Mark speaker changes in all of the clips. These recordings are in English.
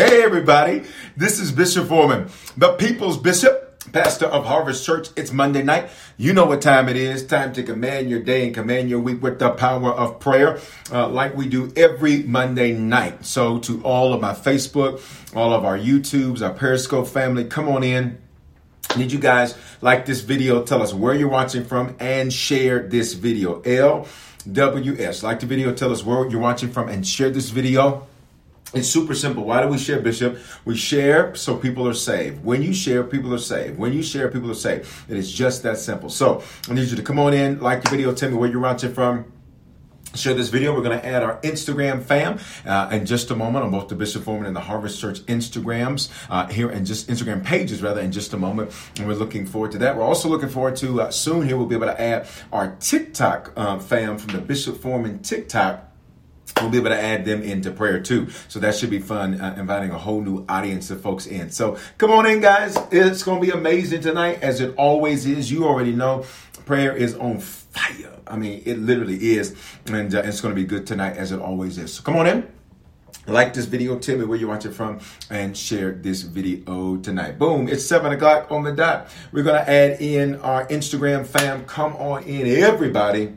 Speaker 1: Hey, everybody. This is Bishop Foreman, the People's Bishop, pastor of Harvest Church. It's Monday night. You know what time it is. Time to command your day and command your week with the power of prayer, uh, like we do every Monday night. So, to all of my Facebook, all of our YouTubes, our Periscope family, come on in. Need you guys like this video? Tell us where you're watching from and share this video. LWS. Like the video, tell us where you're watching from and share this video. It's super simple. Why do we share, Bishop? We share so people are saved. When you share, people are saved. When you share, people are saved. It is just that simple. So I need you to come on in, like the video, tell me where you're watching from. Share this video. We're going to add our Instagram fam uh, in just a moment on both the Bishop Foreman and the Harvest Church Instagrams uh, here and just Instagram pages rather in just a moment. And we're looking forward to that. We're also looking forward to uh, soon here we'll be able to add our TikTok uh, fam from the Bishop Foreman TikTok we'll be able to add them into prayer too. So that should be fun, uh, inviting a whole new audience of folks in. So come on in, guys. It's going to be amazing tonight, as it always is. You already know prayer is on fire. I mean, it literally is. And uh, it's going to be good tonight, as it always is. So come on in. Like this video, tell me where you're watching from, and share this video tonight. Boom, it's 7 o'clock on the dot. We're going to add in our Instagram fam. Come on in, everybody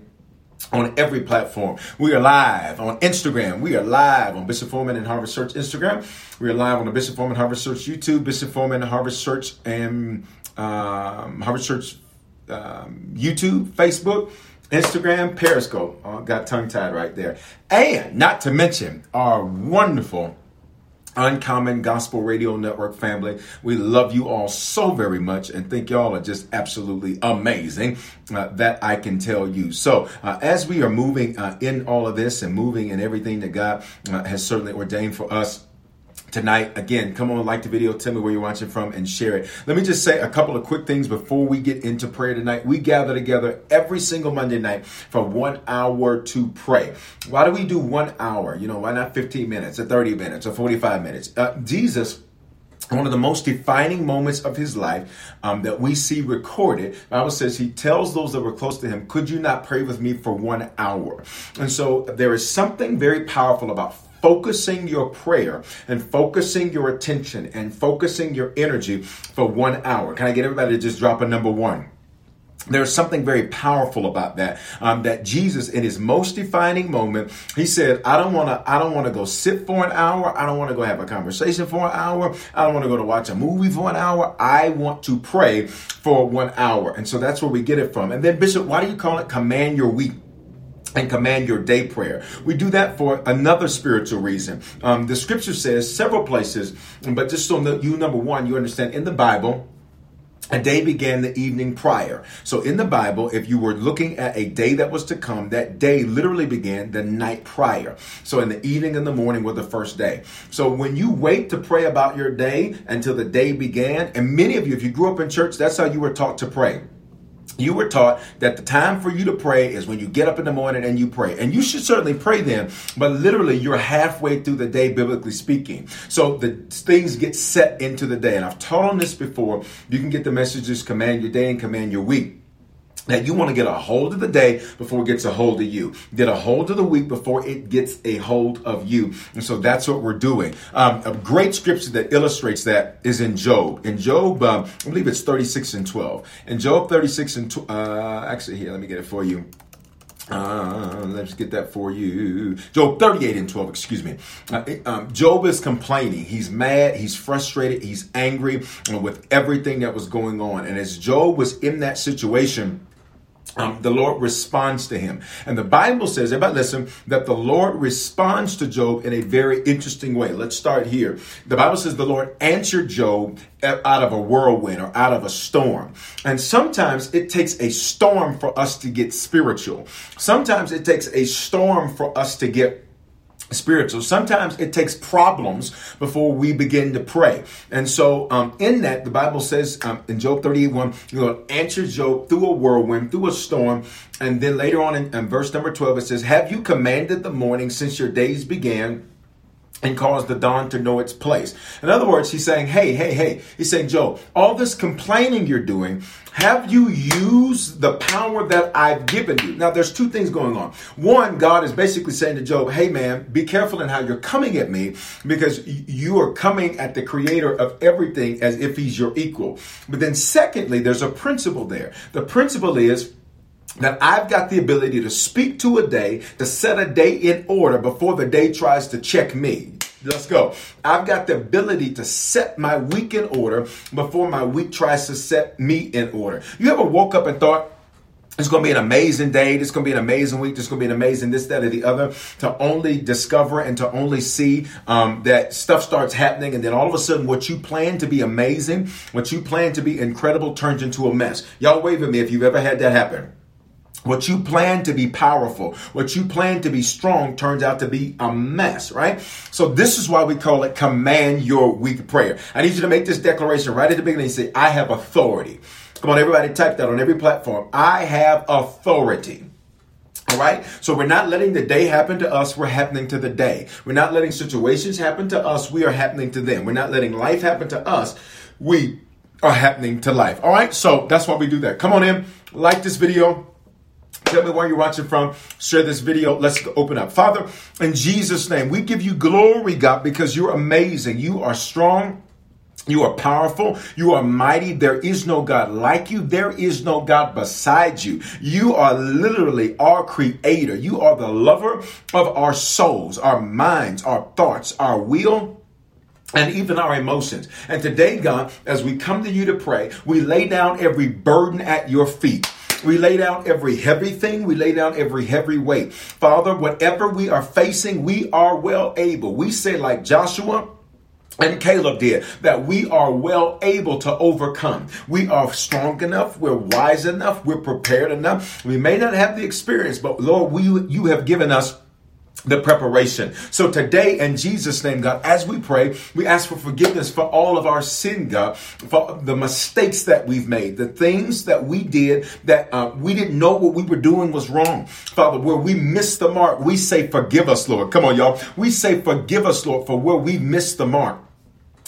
Speaker 1: on every platform. We are live on Instagram. We are live on Bishop Foreman and Harvest Church Instagram. We are live on the Bishop Foreman Harvest Church YouTube, Bishop Foreman and Harvest Church and um, Harvest Church um, YouTube, Facebook, Instagram, Periscope. Oh, got tongue tied right there. And not to mention our wonderful Uncommon Gospel Radio Network family. We love you all so very much and think y'all are just absolutely amazing. Uh, that I can tell you. So, uh, as we are moving uh, in all of this and moving in everything that God uh, has certainly ordained for us, tonight. Again, come on, like the video, tell me where you're watching from, and share it. Let me just say a couple of quick things before we get into prayer tonight. We gather together every single Monday night for one hour to pray. Why do we do one hour? You know, why not 15 minutes or 30 minutes or 45 minutes? Uh, Jesus one of the most defining moments of his life um, that we see recorded bible says he tells those that were close to him could you not pray with me for one hour and so there is something very powerful about focusing your prayer and focusing your attention and focusing your energy for one hour. Can I get everybody to just drop a number one? There's something very powerful about that. Um, that Jesus, in his most defining moment, he said, "I don't want to. I don't want to go sit for an hour. I don't want to go have a conversation for an hour. I don't want to go to watch a movie for an hour. I want to pray for one hour." And so that's where we get it from. And then, Bishop, why do you call it command your week? And command your day prayer. We do that for another spiritual reason. Um, the scripture says several places, but just so you, number one, you understand in the Bible, a day began the evening prior. So in the Bible, if you were looking at a day that was to come, that day literally began the night prior. So in the evening and the morning were the first day. So when you wait to pray about your day until the day began, and many of you, if you grew up in church, that's how you were taught to pray you were taught that the time for you to pray is when you get up in the morning and you pray. And you should certainly pray then, but literally you're halfway through the day, biblically speaking. So the things get set into the day. And I've taught on this before. You can get the messages, command your day and command your week that you want to get a hold of the day before it gets a hold of you. Get a hold of the week before it gets a hold of you. And so that's what we're doing. Um, a great scripture that illustrates that is in Job. In Job, um, I believe it's 36 and 12. In Job 36 and, tw- uh, actually here, let me get it for you. Uh, let's get that for you. Job 38 and 12, excuse me. Uh, um, Job is complaining. He's mad. He's frustrated. He's angry with everything that was going on. And as Job was in that situation, um, the Lord responds to him. And the Bible says, everybody listen, that the Lord responds to Job in a very interesting way. Let's start here. The Bible says the Lord answered Job out of a whirlwind or out of a storm. And sometimes it takes a storm for us to get spiritual. Sometimes it takes a storm for us to get spiritual. Sometimes it takes problems before we begin to pray. And so, um, in that, the Bible says um, in Job 38 1, you know, answer Job through a whirlwind, through a storm. And then later on in, in verse number 12, it says, Have you commanded the morning since your days began? And cause the dawn to know its place. In other words, he's saying, hey, hey, hey. He's saying, Joe, all this complaining you're doing, have you used the power that I've given you? Now, there's two things going on. One, God is basically saying to Job, hey, man, be careful in how you're coming at me because you are coming at the creator of everything as if he's your equal. But then, secondly, there's a principle there. The principle is, that I've got the ability to speak to a day, to set a day in order before the day tries to check me. Let's go. I've got the ability to set my week in order before my week tries to set me in order. You ever woke up and thought, it's going to be an amazing day. This is going to be an amazing week. This is going to be an amazing this, that, or the other. To only discover and to only see um, that stuff starts happening, and then all of a sudden, what you plan to be amazing, what you plan to be incredible, turns into a mess. Y'all wave at me if you've ever had that happen. What you plan to be powerful, what you plan to be strong turns out to be a mess, right? So this is why we call it command your week prayer. I need you to make this declaration right at the beginning say, I have authority. Come on, everybody type that on every platform. I have authority. All right. So we're not letting the day happen to us. We're happening to the day. We're not letting situations happen to us. We are happening to them. We're not letting life happen to us. We are happening to life. All right. So that's why we do that. Come on in, like this video Tell me where you're watching from. Share this video. Let's open up. Father, in Jesus' name, we give you glory, God, because you're amazing. You are strong. You are powerful. You are mighty. There is no God like you. There is no God beside you. You are literally our creator. You are the lover of our souls, our minds, our thoughts, our will, and even our emotions. And today, God, as we come to you to pray, we lay down every burden at your feet. We lay down every heavy thing. We lay down every heavy weight. Father, whatever we are facing, we are well able. We say, like Joshua, and Caleb did, that we are well able to overcome. We are strong enough, we're wise enough, we're prepared enough. We may not have the experience, but Lord, we, you have given us the preparation. So today, in Jesus' name, God, as we pray, we ask for forgiveness for all of our sin, God, for the mistakes that we've made, the things that we did that uh, we didn't know what we were doing was wrong. Father, where we missed the mark, we say, forgive us, Lord. Come on, y'all. We say, forgive us, Lord, for where we missed the mark.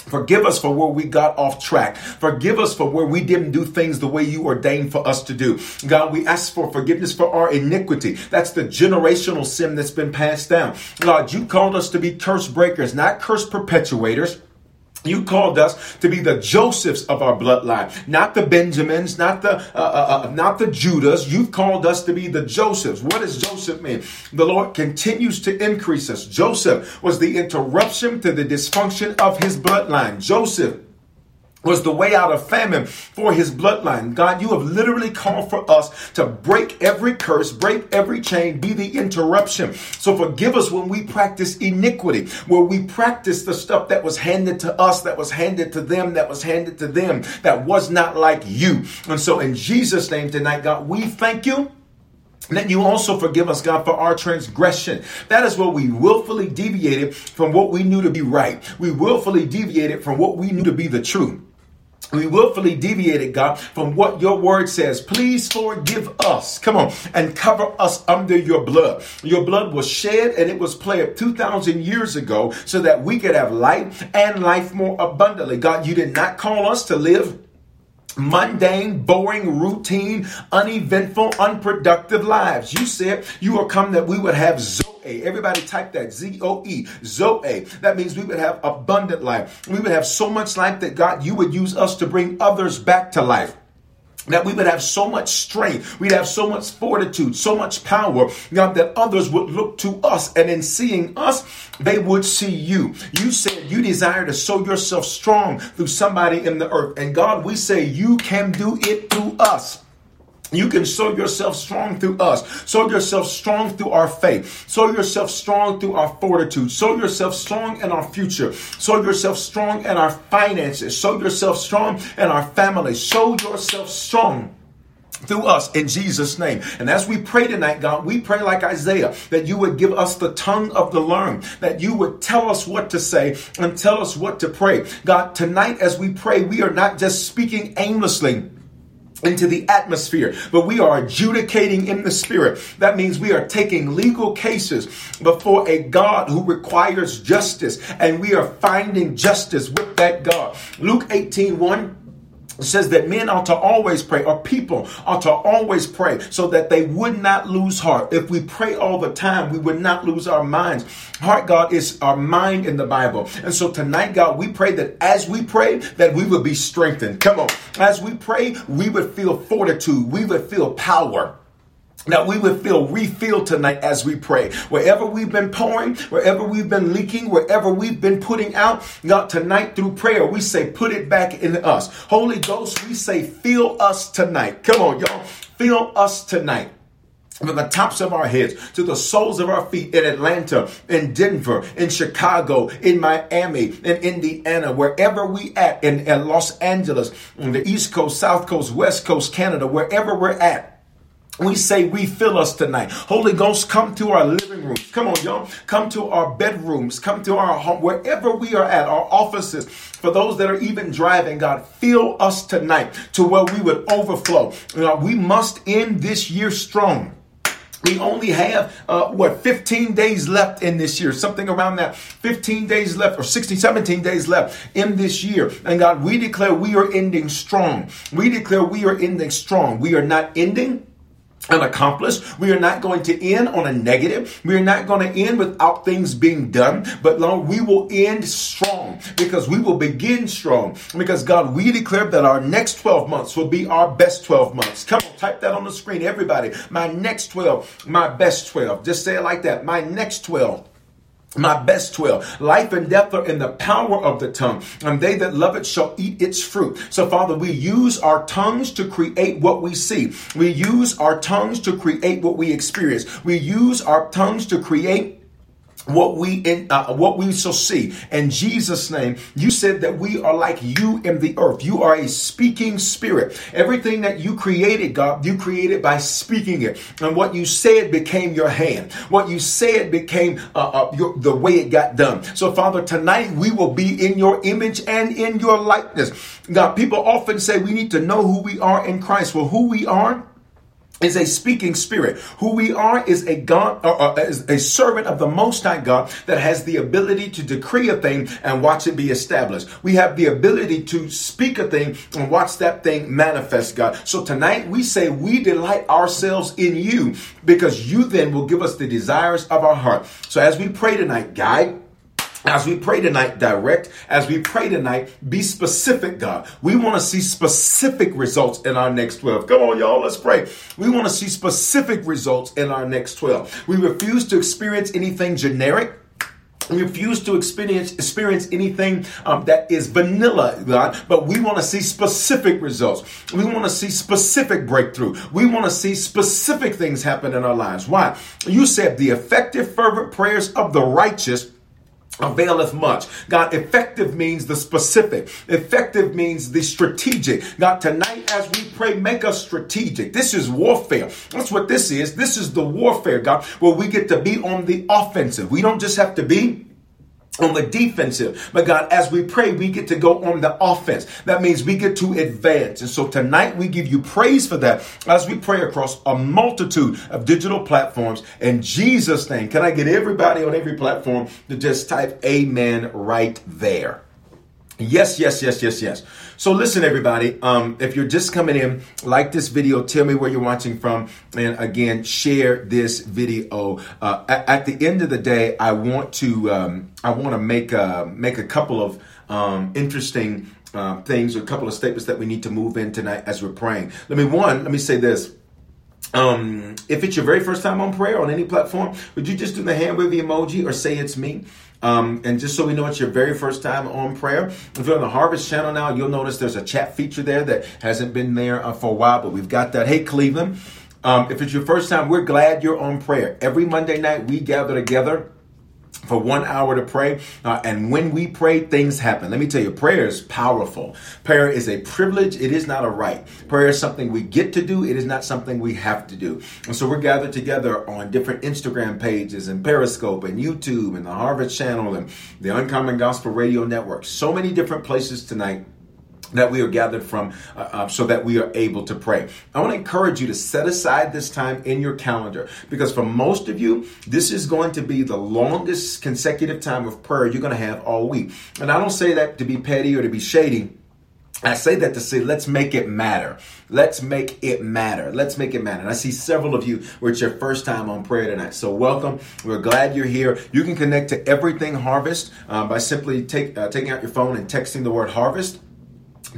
Speaker 1: Forgive us for where we got off track. Forgive us for where we didn't do things the way you ordained for us to do. God, we ask for forgiveness for our iniquity. That's the generational sin that's been passed down. God, you called us to be curse breakers, not curse perpetuators. You called us to be the Josephs of our bloodline, not the Benjamins, not the uh, uh, uh, not the Judas. You've called us to be the Josephs. What does Joseph mean? The Lord continues to increase us. Joseph was the interruption to the dysfunction of his bloodline. Joseph was the way out of famine for his bloodline. God, you have literally called for us to break every curse, break every chain, be the interruption. So forgive us when we practice iniquity, where we practice the stuff that was handed to us, that was handed to them, that was handed to them, that was not like you. And so in Jesus' name tonight, God, we thank you. That you also forgive us, God, for our transgression. That is what we willfully deviated from what we knew to be right. We willfully deviated from what we knew to be the truth we willfully deviated, God, from what your word says. Please forgive us. Come on, and cover us under your blood. Your blood was shed and it was played 2,000 years ago so that we could have life and life more abundantly. God, you did not call us to live mundane, boring, routine, uneventful, unproductive lives. You said you will come that we would have Zoe. Everybody type that Z O E, Zoe. That means we would have abundant life. We would have so much life that God, you would use us to bring others back to life. That we would have so much strength, we'd have so much fortitude, so much power, God, that others would look to us, and in seeing us, they would see you. You said you desire to show yourself strong through somebody in the earth, and God, we say you can do it through us. You can show yourself strong through us. Show yourself strong through our faith. Show yourself strong through our fortitude. Show yourself strong in our future. Show yourself strong in our finances. Show yourself strong in our families. Show yourself strong through us in Jesus' name. And as we pray tonight, God, we pray like Isaiah that you would give us the tongue of the learned, that you would tell us what to say and tell us what to pray. God, tonight as we pray, we are not just speaking aimlessly into the atmosphere, but we are adjudicating in the spirit. That means we are taking legal cases before a God who requires justice, and we are finding justice with that God. Luke 18 1 says that men ought to always pray, or people ought to always pray, so that they would not lose heart. If we pray all the time, we would not lose our minds. Heart, God, is our mind in the Bible. And so tonight, God, we pray that as we pray, that we would be strengthened. Come on. As we pray, we would feel fortitude, we would feel power that we would feel refilled tonight as we pray. Wherever we've been pouring, wherever we've been leaking, wherever we've been putting out, God, tonight through prayer, we say, put it back in us. Holy Ghost, we say, fill us tonight. Come on, y'all. Fill us tonight from the tops of our heads to the soles of our feet in Atlanta, in Denver, in Chicago, in Miami, in Indiana, wherever we at, in, in Los Angeles, on the East Coast, South Coast, West Coast, Canada, wherever we're at. We say we fill us tonight. Holy Ghost, come to our living rooms. Come on, y'all. Come to our bedrooms. Come to our home, wherever we are at, our offices. For those that are even driving, God, fill us tonight to where we would overflow. You we must end this year strong. We only have, uh, what, 15 days left in this year, something around that 15 days left or 16, 17 days left in this year. And God, we declare we are ending strong. We declare we are ending strong. We are not ending unaccomplished. We are not going to end on a negative. We are not going to end without things being done. But Lord, we will end strong because we will begin strong. Because God, we declare that our next 12 months will be our best 12 months. Come on, type that on the screen, everybody. My next 12, my best 12. Just say it like that. My next 12 my best 12. Life and death are in the power of the tongue, and they that love it shall eat its fruit. So, Father, we use our tongues to create what we see. We use our tongues to create what we experience. We use our tongues to create what we in, uh, what we shall see. In jesus name you said that we are like you in the earth. You are a speaking spirit. Everything that you created god you created by speaking it. And what you said became your hand. What you said became uh, uh, your, the way it got done. So father tonight we will be in your image and in your likeness. God people often say we need to know who we are in christ. Well who we are is a speaking spirit. Who we are is a God, or, uh, is a servant of the Most High God that has the ability to decree a thing and watch it be established. We have the ability to speak a thing and watch that thing manifest, God. So tonight we say we delight ourselves in you because you then will give us the desires of our heart. So as we pray tonight, guide as we pray tonight, direct. As we pray tonight, be specific, God. We want to see specific results in our next 12. Come on, y'all, let's pray. We want to see specific results in our next 12. We refuse to experience anything generic. We refuse to experience experience anything um, that is vanilla, God, but we want to see specific results. We want to see specific breakthrough. We want to see specific things happen in our lives. Why? You said the effective, fervent prayers of the righteous availeth much. God, effective means the specific. Effective means the strategic. God, tonight as we pray, make us strategic. This is warfare. That's what this is. This is the warfare, God, where we get to be on the offensive. We don't just have to be on the defensive. But God, as we pray, we get to go on the offense. That means we get to advance. And so tonight we give you praise for that as we pray across a multitude of digital platforms in Jesus' name. Can I get everybody on every platform to just type amen right there? Yes, yes, yes, yes, yes. So listen, everybody. Um, if you're just coming in, like this video, tell me where you're watching from, and again, share this video. Uh, at, at, the end of the day, I want to um, I want to make a make a couple of um, interesting uh, things or a couple of statements that we need to move in tonight as we're praying. Let me one, let me say this. Um, if it's your very first time on prayer on any platform, would you just do the hand wavy emoji or say it's me? Um, and just so we know it's your very first time on prayer, if you're on the Harvest channel now, you'll notice there's a chat feature there that hasn't been there uh, for a while, but we've got that. Hey, Cleveland, um, if it's your first time, we're glad you're on prayer. Every Monday night, we gather together for one hour to pray. Uh, and when we pray, things happen. Let me tell you, prayer is powerful. Prayer is a privilege. It is not a right. Prayer is something we get to do. It is not something we have to do. And so we're gathered together on different Instagram pages and Periscope and YouTube and the Harvest channel and the Uncommon Gospel Radio Network. So many different places tonight that we are gathered from uh, uh, so that we are able to pray. I want to encourage you to set aside this time in your calendar because for most of you, this is going to be the longest consecutive time of prayer you're going to have all week. And I don't say that to be petty or to be shady. I say that to say, let's make it matter. Let's make it matter. Let's make it matter. And I see several of you where it's your first time on prayer tonight. So welcome. We're glad you're here. You can connect to Everything Harvest uh, by simply take, uh, taking out your phone and texting the word harvest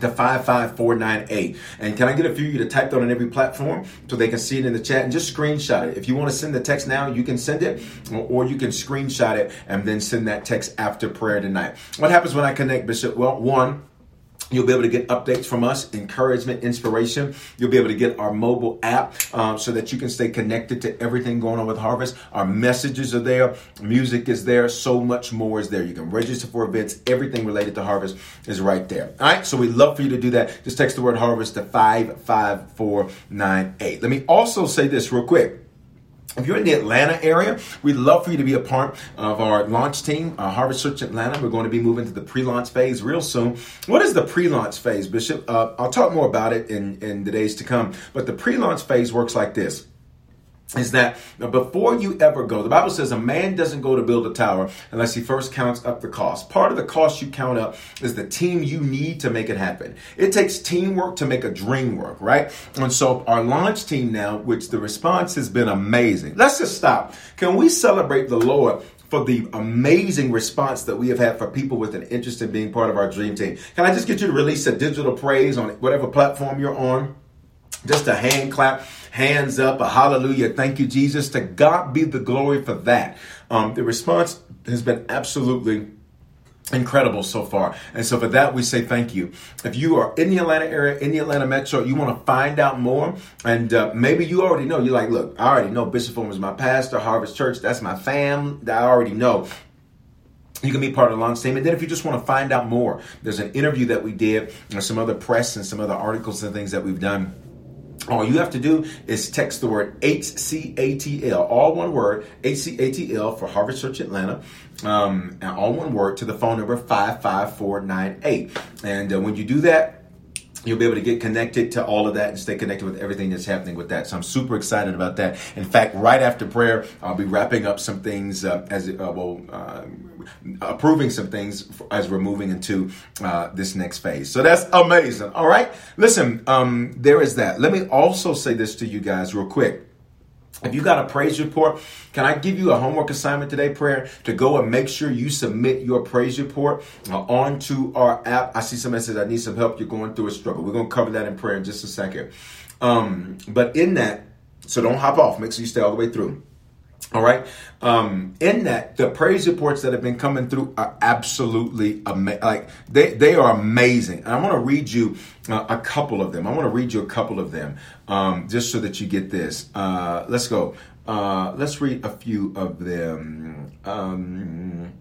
Speaker 1: to 55498. And can I get a few of you to type that on every platform so they can see it in the chat and just screenshot it. If you want to send the text now, you can send it or you can screenshot it and then send that text after prayer tonight. What happens when I connect, Bishop? Well, one, You'll be able to get updates from us, encouragement, inspiration. You'll be able to get our mobile app um, so that you can stay connected to everything going on with Harvest. Our messages are there, music is there, so much more is there. You can register for events, everything related to Harvest is right there. All right, so we'd love for you to do that. Just text the word Harvest to 55498. Let me also say this real quick. If you're in the Atlanta area, we'd love for you to be a part of our launch team, uh, Harvest Church Atlanta. We're going to be moving to the pre-launch phase real soon. What is the pre-launch phase, Bishop? Uh, I'll talk more about it in, in the days to come. But the pre-launch phase works like this is that before you ever go, the Bible says a man doesn't go to build a tower unless he first counts up the cost. Part of the cost you count up is the team you need to make it happen. It takes teamwork to make a dream work, right? And so our launch team now, which the response has been amazing. Let's just stop. Can we celebrate the Lord for the amazing response that we have had for people with an interest in being part of our dream team? Can I just get you to release a digital praise on whatever platform you're on? Just a hand clap, hands up, a hallelujah. Thank you, Jesus. To God be the glory for that. Um, the response has been absolutely incredible so far. And so for that, we say thank you. If you are in the Atlanta area, in the Atlanta metro, you want to find out more, and uh, maybe you already know, you're like, look, I already know Bishop Foreman is my pastor, Harvest Church, that's my fam, I already know. You can be part of the launch team. And then if you just want to find out more, there's an interview that we did, and some other press and some other articles and things that we've done all you have to do is text the word HCATL, all one word, HCATL for Harvest Church Atlanta, um, and all one word to the phone number 55498. And uh, when you do that, you'll be able to get connected to all of that and stay connected with everything that's happening with that. So I'm super excited about that. In fact, right after prayer, I'll be wrapping up some things uh, as uh, well, uh, approving some things as we're moving into uh, this next phase. So that's amazing. All right, listen, um, there is that. Let me also say this to you guys real quick. If you got a praise report, can I give you a homework assignment today, prayer, to go and make sure you submit your praise report uh, onto our app? I see somebody says, I need some help. You're going through a struggle. We're going to cover that in prayer in just a second. Um, but in that, so don't hop off. Make sure you stay all the way through. All right. Um, in that, the praise reports that have been coming through are absolutely amazing. Like they, they are amazing. And I want to read you uh, a couple of them. I want to read you a couple of them um, just so that you get this. Uh, let's go. Uh, let's read a few of them. Um,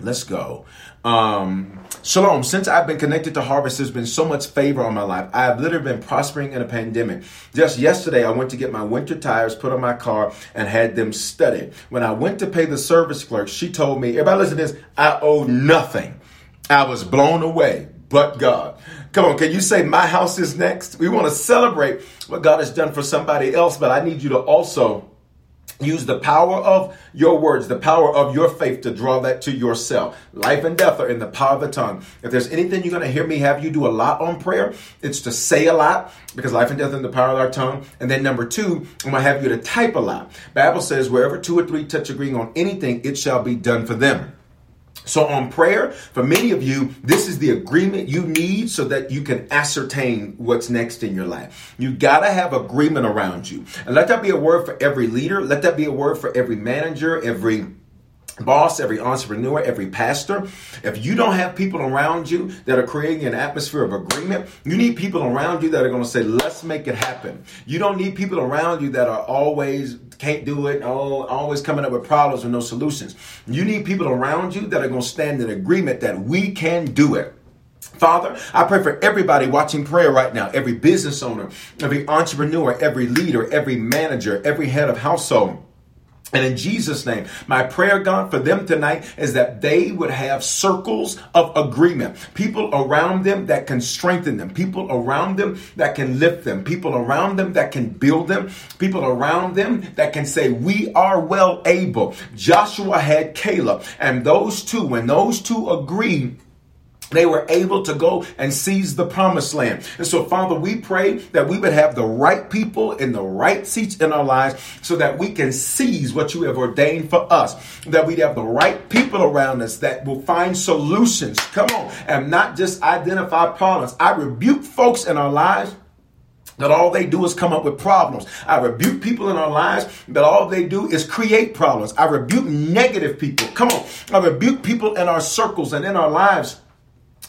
Speaker 1: let's go. Um, Shalom. Since I've been connected to Harvest, there's been so much favor on my life. I have literally been prospering in a pandemic. Just yesterday, I went to get my winter tires put on my car and had them studded. When I went to pay the service clerk, she told me, everybody listen to this, I owe nothing. I was blown away, but God. Come on, can you say my house is next? We want to celebrate what God has done for somebody else, but I need you to also Use the power of your words, the power of your faith to draw that to yourself. Life and death are in the power of the tongue. If there's anything you're going to hear me have you do a lot on prayer, it's to say a lot because life and death are in the power of our tongue. And then number two, I'm going to have you to type a lot. Bible says wherever two or three touch agreeing on anything, it shall be done for them. So, on prayer, for many of you, this is the agreement you need so that you can ascertain what's next in your life. You gotta have agreement around you. And let that be a word for every leader. Let that be a word for every manager, every boss, every entrepreneur, every pastor, if you don't have people around you that are creating an atmosphere of agreement, you need people around you that are going to say, let's make it happen. You don't need people around you that are always can't do it, oh, always coming up with problems with no solutions. You need people around you that are going to stand in agreement that we can do it. Father, I pray for everybody watching prayer right now, every business owner, every entrepreneur, every leader, every manager, every head of household and in Jesus' name, my prayer, God, for them tonight is that they would have circles of agreement. People around them that can strengthen them. People around them that can lift them. People around them that can build them. People around them that can say, we are well able. Joshua had Caleb and those two, when those two agreed, they were able to go and seize the promised land. And so, Father, we pray that we would have the right people in the right seats in our lives so that we can seize what you have ordained for us. That we'd have the right people around us that will find solutions. Come on, and not just identify problems. I rebuke folks in our lives that all they do is come up with problems. I rebuke people in our lives that all they do is create problems. I rebuke negative people. Come on. I rebuke people in our circles and in our lives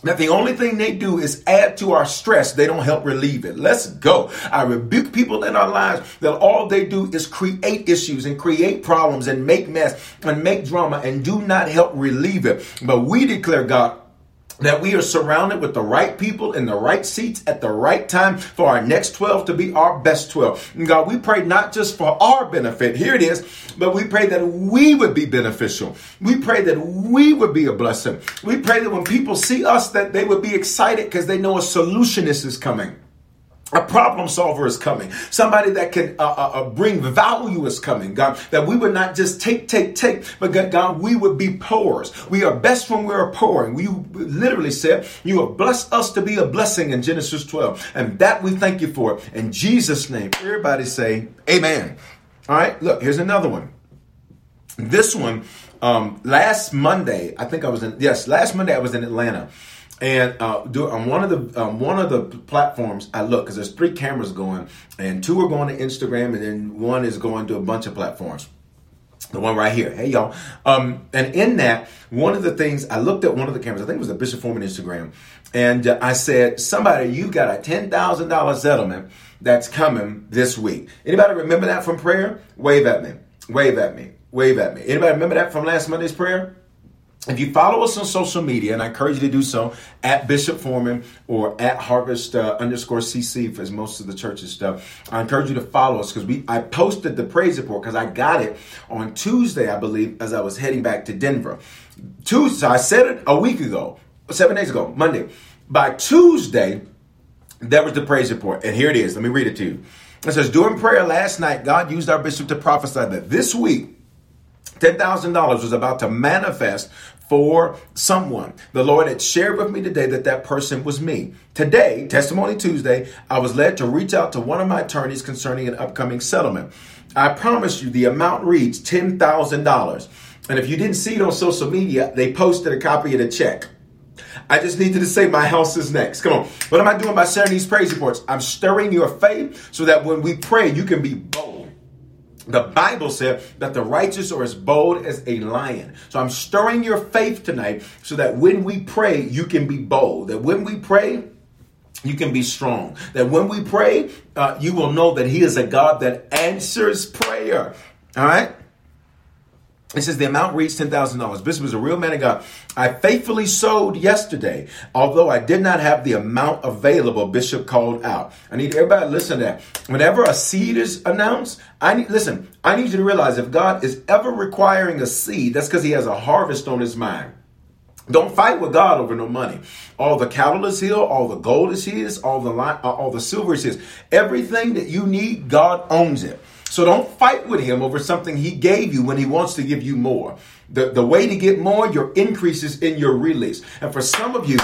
Speaker 1: that the only thing they do is add to our stress. They don't help relieve it. Let's go. I rebuke people in our lives that all they do is create issues and create problems and make mess and make drama and do not help relieve it. But we declare, God, that we are surrounded with the right people in the right seats at the right time for our next 12 to be our best 12. And God, we pray not just for our benefit, here it is, but we pray that we would be beneficial. We pray that we would be a blessing. We pray that when people see us, that they would be excited because they know a solutionist is coming. A problem solver is coming. Somebody that can uh, uh, uh, bring value is coming, God. That we would not just take, take, take, but God, we would be pourers. We are best when we are pouring. We literally said, You have blessed us to be a blessing in Genesis 12. And that we thank you for. In Jesus' name, everybody say, Amen. All right, look, here's another one. This one, um, last Monday, I think I was in, yes, last Monday I was in Atlanta. And uh, do, on one of the um, one of the platforms, I look because there's three cameras going, and two are going to Instagram, and then one is going to a bunch of platforms. The one right here, hey y'all. Um, and in that, one of the things I looked at one of the cameras, I think it was the Bishop Foreman Instagram, and uh, I said, "Somebody, you got a ten thousand dollar settlement that's coming this week." Anybody remember that from prayer? Wave at me. Wave at me. Wave at me. Anybody remember that from last Monday's prayer? If you follow us on social media, and I encourage you to do so at Bishop Foreman or at Harvest uh, underscore CC, as most of the churches stuff, I encourage you to follow us because we I posted the praise report because I got it on Tuesday, I believe, as I was heading back to Denver. Tuesday, I said it a week ago, seven days ago, Monday. By Tuesday, that was the praise report, and here it is. Let me read it to you. It says, during prayer last night, God used our bishop to prophesy that this week $10,000 was about to manifest for someone. The Lord had shared with me today that that person was me. Today, Testimony Tuesday, I was led to reach out to one of my attorneys concerning an upcoming settlement. I promise you the amount reads $10,000. And if you didn't see it on social media, they posted a copy of the check. I just needed to say my house is next. Come on. What am I doing by sharing these praise reports? I'm stirring your faith so that when we pray, you can be bold. The Bible said that the righteous are as bold as a lion. So I'm stirring your faith tonight so that when we pray, you can be bold. That when we pray, you can be strong. That when we pray, uh, you will know that He is a God that answers prayer. All right? It says the amount reached $10,000. Bishop is a real man of God. I faithfully sowed yesterday, although I did not have the amount available, Bishop called out. I need everybody to listen to that. Whenever a seed is announced, I need, listen, I need you to realize if God is ever requiring a seed, that's because he has a harvest on his mind. Don't fight with God over no money. All the cattle is his, all the gold is his, all the uh, all the silver is his. Everything that you need, God owns it. So don't fight with him over something he gave you when he wants to give you more. The, the way to get more, your increases in your release. And for some of you,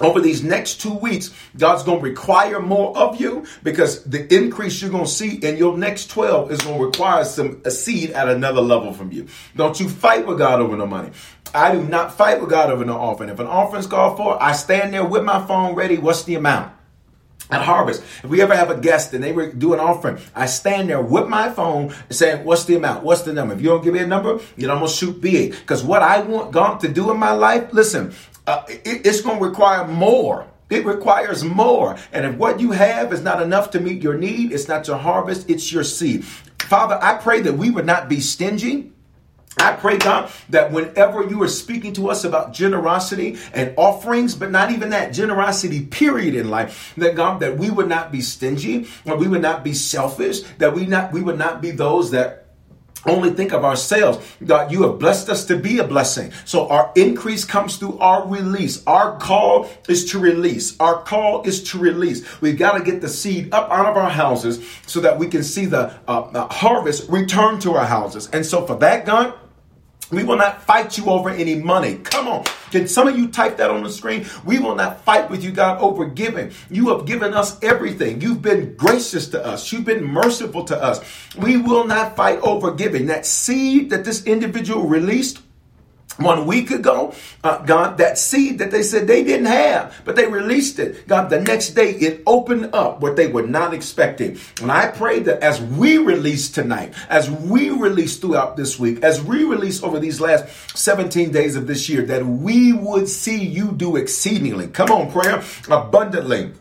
Speaker 1: over these next two weeks, God's going to require more of you because the increase you're going to see in your next 12 is going to require some a seed at another level from you. Don't you fight with God over no money. I do not fight with God over no offering. If an offering's called for, I stand there with my phone ready. What's the amount? At harvest, if we ever have a guest and they do an offering, I stand there with my phone saying, What's the amount? What's the number? If you don't give me a number, you I'm gonna shoot big. Because what I want God to do in my life, listen, uh, it, it's going to require more. It requires more. And if what you have is not enough to meet your need, it's not your harvest, it's your seed. Father, I pray that we would not be stingy. I pray, God, that whenever you are speaking to us about generosity and offerings, but not even that, generosity, period, in life, that God, that we would not be stingy, or we would not be selfish, that we not we would not be those that only think of ourselves. God, you have blessed us to be a blessing. So our increase comes through our release. Our call is to release. Our call is to release. We've got to get the seed up out of our houses so that we can see the uh, uh harvest return to our houses. And so for that, God, we will not fight you over any money. Come on. Can some of you type that on the screen? We will not fight with you, God, over giving. You have given us everything. You've been gracious to us. You've been merciful to us. We will not fight over giving. That seed that this individual released one week ago, uh, God, that seed that they said they didn't have, but they released it. God, the next day it opened up what they were not expecting. And I pray that as we release tonight, as we release throughout this week, as we release over these last 17 days of this year, that we would see you do exceedingly. Come on, prayer, abundantly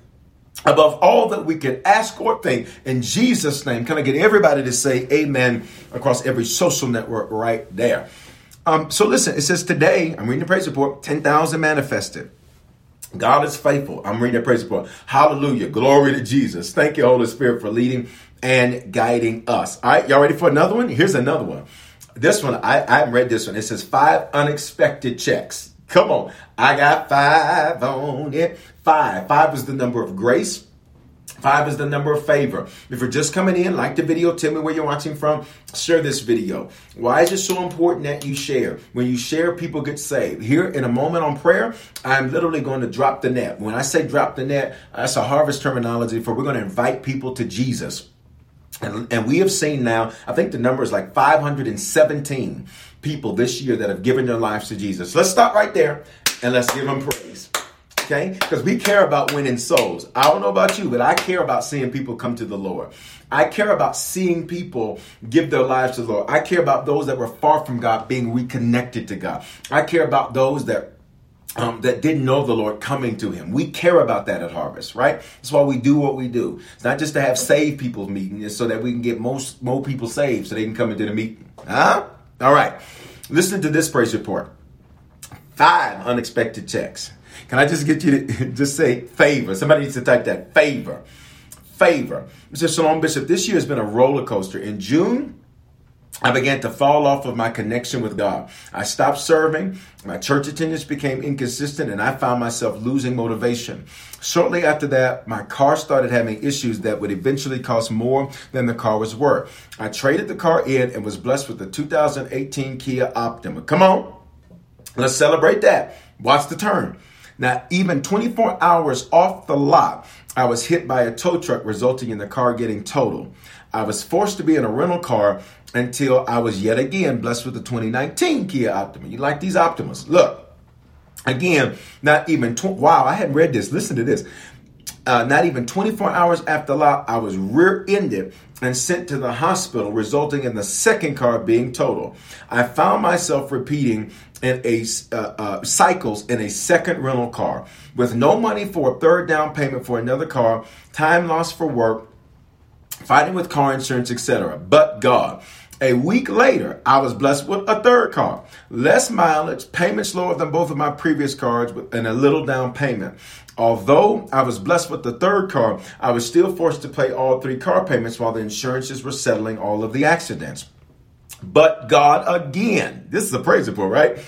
Speaker 1: above all that we can ask or think in Jesus' name. Can I get everybody to say amen across every social network right there? Um, so listen, it says today, I'm reading the praise report, 10,000 manifested. God is faithful. I'm reading the praise report. Hallelujah. Glory to Jesus. Thank you, Holy Spirit, for leading and guiding us. All right, y'all ready for another one? Here's another one. This one, I, I read this one. It says five unexpected checks. Come on. I got five on it. Five. Five is the number of grace. Five is the number of favor. If you're just coming in, like the video, tell me where you're watching from, share this video. Why is it so important that you share? When you share, people get saved. Here in a moment on prayer, I'm literally going to drop the net. When I say drop the net, that's a harvest terminology for we're going to invite people to Jesus. And, and we have seen now, I think the number is like 517 people this year that have given their lives to Jesus. Let's stop right there and let's give them praise okay? Because we care about winning souls. I don't know about you, but I care about seeing people come to the Lord. I care about seeing people give their lives to the Lord. I care about those that were far from God being reconnected to God. I care about those that um, that didn't know the Lord coming to Him. We care about that at Harvest, right? That's why we do what we do. It's not just to have saved people's meeting, it's so that we can get most more people saved so they can come into the meeting. Huh? All right. Listen to this praise report. Five unexpected checks. Can I just get you to just say favor? Somebody needs to type that favor. Favor. Mr. Shalom Bishop, this year has been a roller coaster. In June, I began to fall off of my connection with God. I stopped serving, my church attendance became inconsistent, and I found myself losing motivation. Shortly after that, my car started having issues that would eventually cost more than the car was worth. I traded the car in and was blessed with the 2018 Kia Optima. Come on, let's celebrate that. Watch the turn. Now, even 24 hours off the lot, I was hit by a tow truck, resulting in the car getting totaled. I was forced to be in a rental car until I was yet again blessed with the 2019 Kia Optima. You like these Optimas? Look, again, not even, tw- wow, I hadn't read this. Listen to this. Uh, not even 24 hours after lot, I was rear ended and sent to the hospital, resulting in the second car being total. I found myself repeating in a uh, uh, cycles in a second rental car with no money for a third down payment for another car, time lost for work, fighting with car insurance, etc. But God. A week later, I was blessed with a third car. Less mileage, payments lower than both of my previous cars, and a little down payment. Although I was blessed with the third car, I was still forced to pay all three car payments while the insurances were settling all of the accidents. But God again, this is a praise report, right?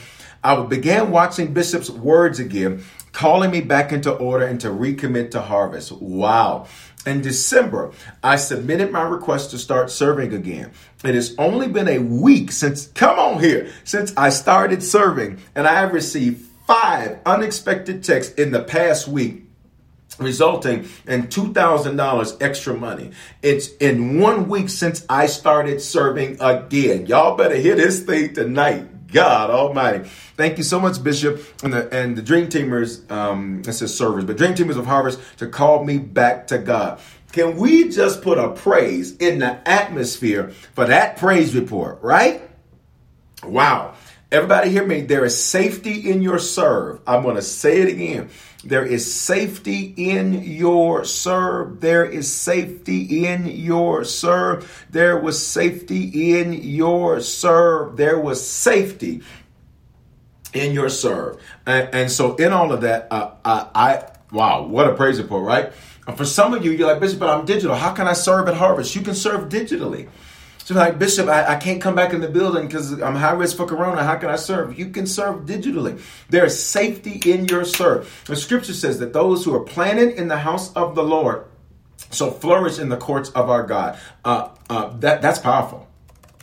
Speaker 1: I began watching Bishop's words again, calling me back into order and to recommit to harvest. Wow. In December, I submitted my request to start serving again. It has only been a week since, come on here, since I started serving, and I have received five unexpected texts in the past week resulting in $2,000 extra money. It's in one week since I started serving again. Y'all better hear this thing tonight. God Almighty. Thank you so much, Bishop, and the and the Dream Teamers. Um, it says servers, but Dream Teamers of Harvest to call me back to God. Can we just put a praise in the atmosphere for that praise report, right? Wow. Everybody hear me. There is safety in your serve. I'm going to say it again. There is safety in your serve. There is safety in your serve. There was safety in your serve. There was safety in your serve. And, and so, in all of that, uh, I, I, wow, what a praise report, right? For some of you, you're like, Bishop, but I'm digital. How can I serve at Harvest? You can serve digitally. Like, Bishop, I, I can't come back in the building because I'm high risk for corona. How can I serve? You can serve digitally. There's safety in your serve. The scripture says that those who are planted in the house of the Lord so flourish in the courts of our God. Uh, uh, that that's powerful.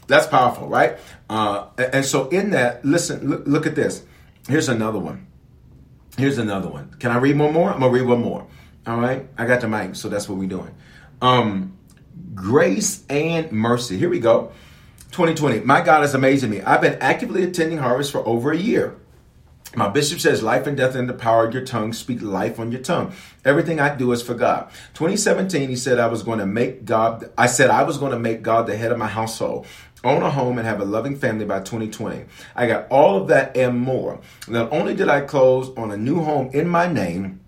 Speaker 1: That's powerful, right? Uh, and so in that, listen, look, look at this. Here's another one. Here's another one. Can I read one more? I'm gonna read one more. All right. I got the mic, so that's what we're doing. Um, grace and mercy. Here we go. 2020. My God is amazing me. I've been actively attending harvest for over a year. My bishop says, Life and death in the power of your tongue. Speak life on your tongue. Everything I do is for God. 2017, he said I was going to make God, I said I was going to make God the head of my household, own a home, and have a loving family by 2020. I got all of that and more. Not only did I close on a new home in my name,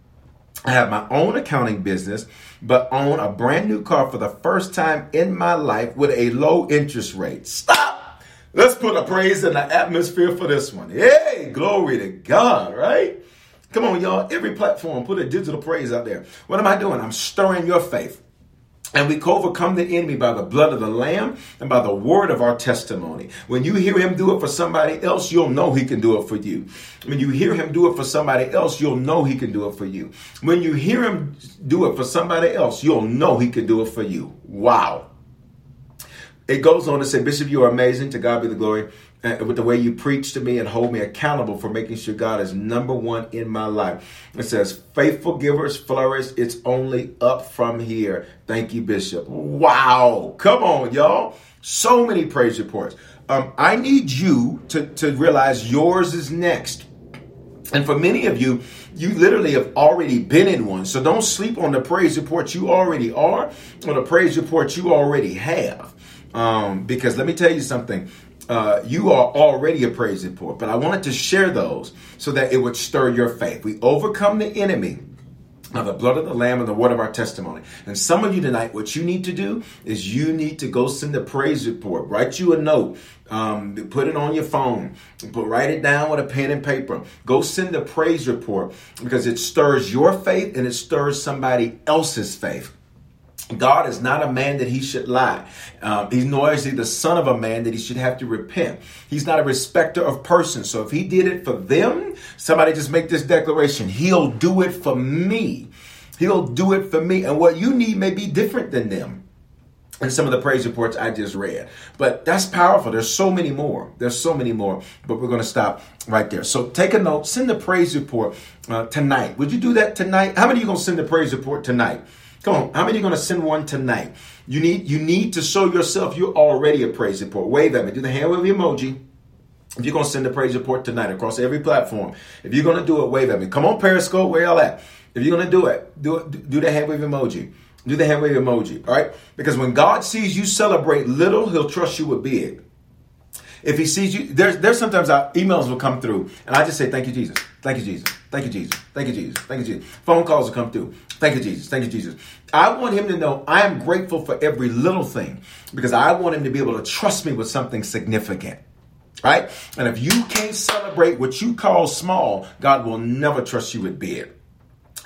Speaker 1: I have my own accounting business, but own a brand new car for the first time in my life with a low interest rate. Stop! Let's put a praise in the atmosphere for this one. Hey, glory to God, right? Come on, y'all. Every platform, put a digital praise out there. What am I doing? I'm stirring your faith. And we overcome the enemy by the blood of the Lamb and by the word of our testimony. When you hear him do it for somebody else, you'll know he can do it for you. When you hear him do it for somebody else, you'll know he can do it for you. When you hear him do it for somebody else, you'll know he can do it for you. Wow. It goes on to say, Bishop, you are amazing. To God be the glory uh, with the way you preach to me and hold me accountable for making sure God is number one in my life. It says, faithful givers flourish. It's only up from here. Thank you, Bishop. Wow. Come on, y'all. So many praise reports. Um, I need you to, to realize yours is next. And for many of you, you literally have already been in one. So don't sleep on the praise report you already are or the praise report you already have. Um, because let me tell you something uh, you are already a praise report, but I wanted to share those so that it would stir your faith. We overcome the enemy of the blood of the lamb and the word of our testimony. And some of you tonight, what you need to do is you need to go send a praise report. Write you a note. Um, put it on your phone. but write it down with a pen and paper. Go send a praise report because it stirs your faith and it stirs somebody else's faith. God is not a man that he should lie. Um, he's nor is he the son of a man that he should have to repent. He's not a respecter of persons. So if he did it for them, somebody just make this declaration. He'll do it for me. He'll do it for me. And what you need may be different than them. And some of the praise reports I just read. But that's powerful. There's so many more. There's so many more. But we're going to stop right there. So take a note. Send the praise report uh, tonight. Would you do that tonight? How many of you going to send the praise report tonight? Come on, how many are going to send one tonight? You need you need to show yourself you're already a praise report. Wave at me. Do the hand wave emoji. If you're going to send a praise report tonight across every platform, if you're going to do it, wave at me. Come on, Periscope, where y'all at? If you're going to do it, do it, do the hand wave emoji. Do the hand wave emoji, all right? Because when God sees you celebrate little, He'll trust you with big. If He sees you, there's there's sometimes our emails will come through, and I just say, "Thank you, Jesus. Thank you, Jesus. Thank you, Jesus. Thank you, Jesus. Thank you, Jesus." Phone calls will come through. Thank you, Jesus. Thank you, Jesus. I want him to know I am grateful for every little thing because I want him to be able to trust me with something significant. Right? And if you can't celebrate what you call small, God will never trust you with big.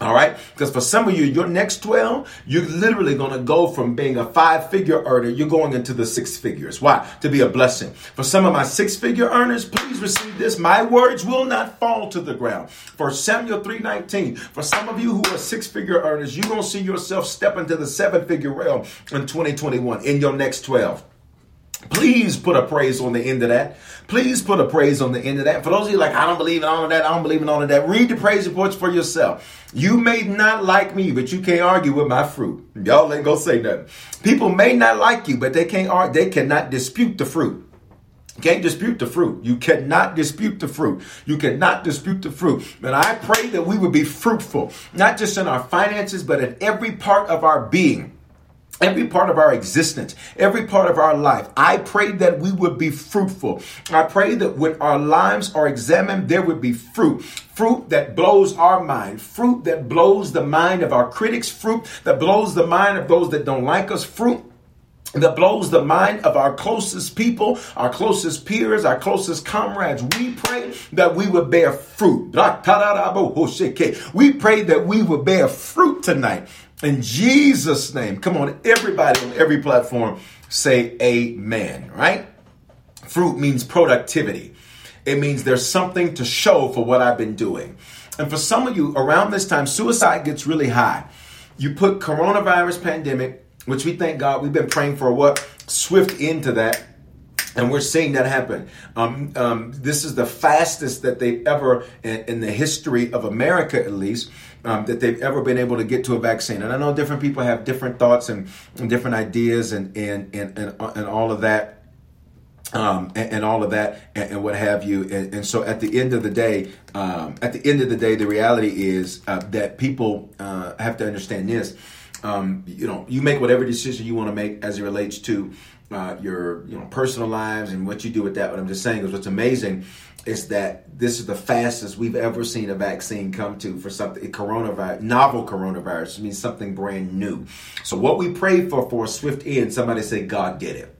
Speaker 1: All right. Because for some of you, your next 12, you're literally going to go from being a five figure earner, you're going into the six figures. Why? To be a blessing. For some of my six figure earners, please receive this. My words will not fall to the ground. For Samuel 319, for some of you who are six figure earners, you're going to see yourself step into the seven figure realm in 2021 in your next 12. Please put a praise on the end of that. Please put a praise on the end of that. For those of you like, I don't believe in all of that, I don't believe in all of that, read the praise reports for yourself. You may not like me, but you can't argue with my fruit. Y'all ain't gonna say nothing. People may not like you, but they can't argue, they cannot dispute the fruit. Can't dispute the fruit. You cannot dispute the fruit. You cannot dispute the fruit. And I pray that we would be fruitful, not just in our finances, but in every part of our being every part of our existence, every part of our life. I pray that we would be fruitful. I pray that when our lives are examined, there would be fruit. Fruit that blows our mind, fruit that blows the mind of our critics, fruit that blows the mind of those that don't like us, fruit that blows the mind of our closest people, our closest peers, our closest comrades. We pray that we would bear fruit. We pray that we would bear fruit tonight. In Jesus' name. Come on, everybody on every platform say amen, right? Fruit means productivity. It means there's something to show for what I've been doing. And for some of you, around this time, suicide gets really high. You put coronavirus pandemic, which we thank God, we've been praying for what? Swift into that. And we're seeing that happen. Um, um, this is the fastest that they've ever, in, in the history of America at least, um, that they've ever been able to get to a vaccine. And I know different people have different thoughts and, and different ideas and, and, and, and, and all of that. Um, and, and, all of that and, and what have you. And, and, so at the end of the day, um, at the end of the day, the reality is uh, that people uh, have to understand this. Um, you know, you make whatever decision you want to make as it relates to uh, your you know personal lives and what you do with that. What I'm just saying is what's amazing is that this is the fastest we've ever seen a vaccine come to for something coronavirus, novel coronavirus means something brand new. So what we pray for for a swift end, somebody say God did it.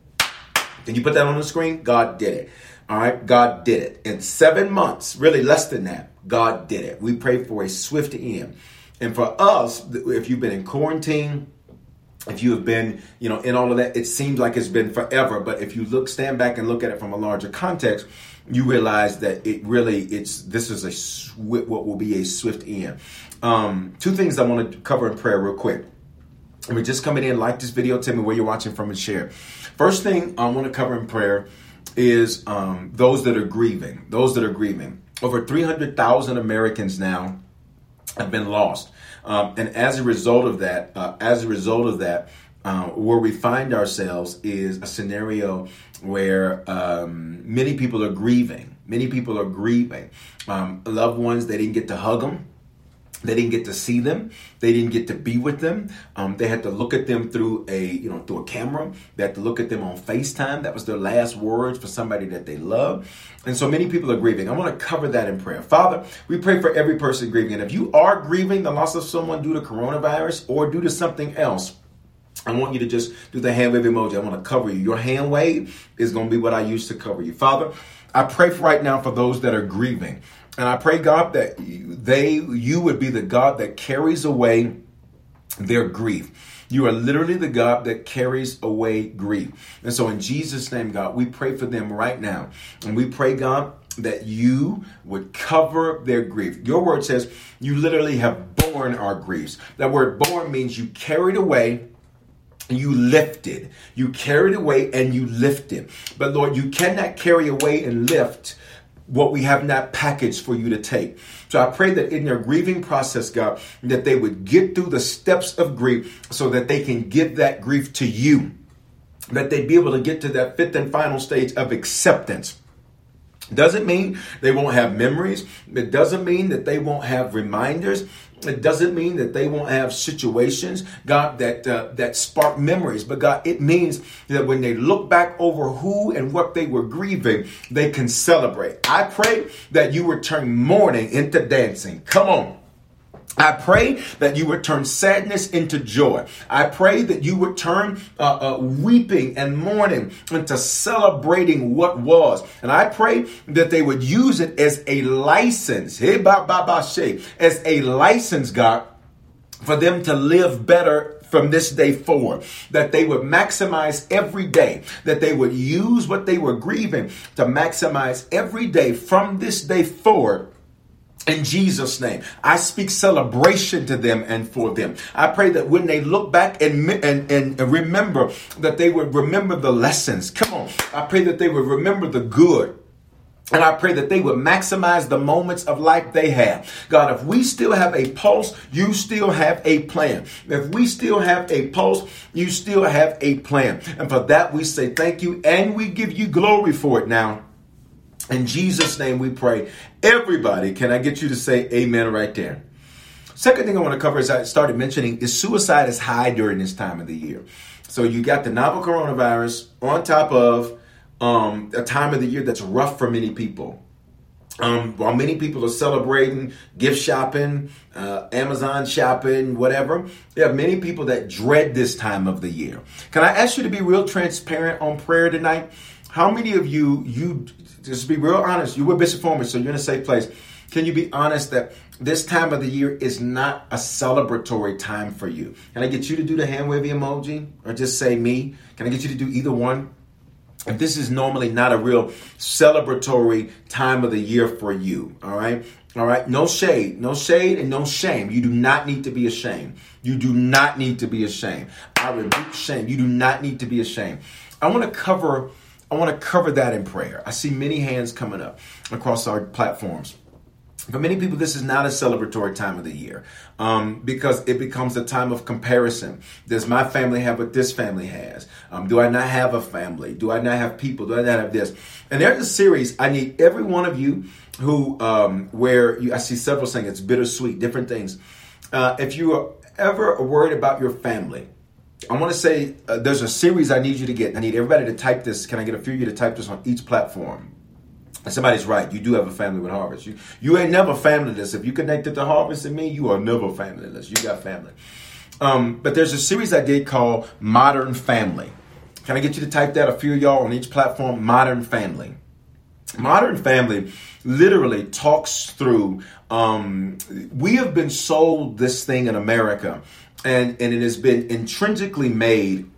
Speaker 1: Can you put that on the screen? God did it. All right, God did it. In seven months, really less than that, God did it. We pray for a swift end. And for us, if you've been in quarantine, if you have been, you know, in all of that, it seems like it's been forever. But if you look, stand back and look at it from a larger context, you realize that it really, it's this is a sw- what will be a swift end. Um, two things I want to cover in prayer real quick. I we're just coming in, like this video, tell me where you're watching from and share. First thing I want to cover in prayer is um, those that are grieving. Those that are grieving. Over 300,000 Americans now have been lost. Um, and as a result of that, uh, as a result of that, uh, where we find ourselves is a scenario where um, many people are grieving. Many people are grieving. Um, loved ones, they didn't get to hug them. They didn't get to see them. They didn't get to be with them. Um, they had to look at them through a, you know, through a camera. They had to look at them on FaceTime. That was their last words for somebody that they love. And so many people are grieving. I want to cover that in prayer. Father, we pray for every person grieving. And if you are grieving the loss of someone due to coronavirus or due to something else, I want you to just do the hand wave emoji. I want to cover you. Your hand wave is going to be what I use to cover you. Father, I pray right now for those that are grieving. And I pray, God, that they, you would be the God that carries away their grief. You are literally the God that carries away grief. And so, in Jesus' name, God, we pray for them right now. And we pray, God, that you would cover their grief. Your word says you literally have borne our griefs. That word borne means you carried away you lifted. You carried away and you lifted. But Lord, you cannot carry away and lift what we have not packaged for you to take. So I pray that in their grieving process, God, that they would get through the steps of grief so that they can give that grief to you. That they'd be able to get to that fifth and final stage of acceptance. Doesn't mean they won't have memories. It doesn't mean that they won't have reminders. It doesn't mean that they won't have situations, God, that uh, that spark memories. But God, it means that when they look back over who and what they were grieving, they can celebrate. I pray that you would turn mourning into dancing. Come on. I pray that you would turn sadness into joy. I pray that you would turn uh, uh, weeping and mourning into celebrating what was. And I pray that they would use it as a license, hey, ba, ba, ba, she, as a license, God, for them to live better from this day forward. That they would maximize every day. That they would use what they were grieving to maximize every day from this day forward in Jesus' name, I speak celebration to them and for them. I pray that when they look back and, and, and remember, that they would remember the lessons. Come on. I pray that they would remember the good And I pray that they would maximize the moments of life they have. God, if we still have a pulse, you still have a plan. If we still have a pulse, you still have a plan. And for that, we say thank you and we give you glory for it now. In Jesus' name we pray. Everybody, can I get you to say amen right there? Second thing I want to cover, as I started mentioning, is suicide is high during this time of the year. So you got the novel coronavirus on top of um, a time of the year that's rough for many people. Um, while many people are celebrating, gift shopping, uh, Amazon shopping, whatever, there are many people that dread this time of the year. Can I ask you to be real transparent on prayer tonight? How many of you, you just be real honest, you were Bishop Foreman, so you're in a safe place. Can you be honest that this time of the year is not a celebratory time for you? Can I get you to do the hand waving emoji or just say me? Can I get you to do either one? if this is normally not a real celebratory time of the year for you, all right? All right, no shade, no shade, and no shame. You do not need to be ashamed. You do not need to be ashamed. I rebuke shame. You do not need to be ashamed. I want to cover. I want to cover that in prayer. I see many hands coming up across our platforms. For many people, this is not a celebratory time of the year um, because it becomes a time of comparison. Does my family have what this family has? Um, do I not have a family? Do I not have people? Do I not have this? And there's a series. I need every one of you who, um, where you, I see several saying it's bittersweet, different things. Uh, if you are ever worried about your family, I want to say uh, there's a series I need you to get. I need everybody to type this. Can I get a few of you to type this on each platform? And somebody's right. You do have a family with Harvest. You you ain't never familyless. If you connected to Harvest and me, you are never familyless. You got family. Um, but there's a series I did called Modern Family. Can I get you to type that? A few of y'all on each platform. Modern Family. Modern Family literally talks through. Um, we have been sold this thing in America, and and it has been intrinsically made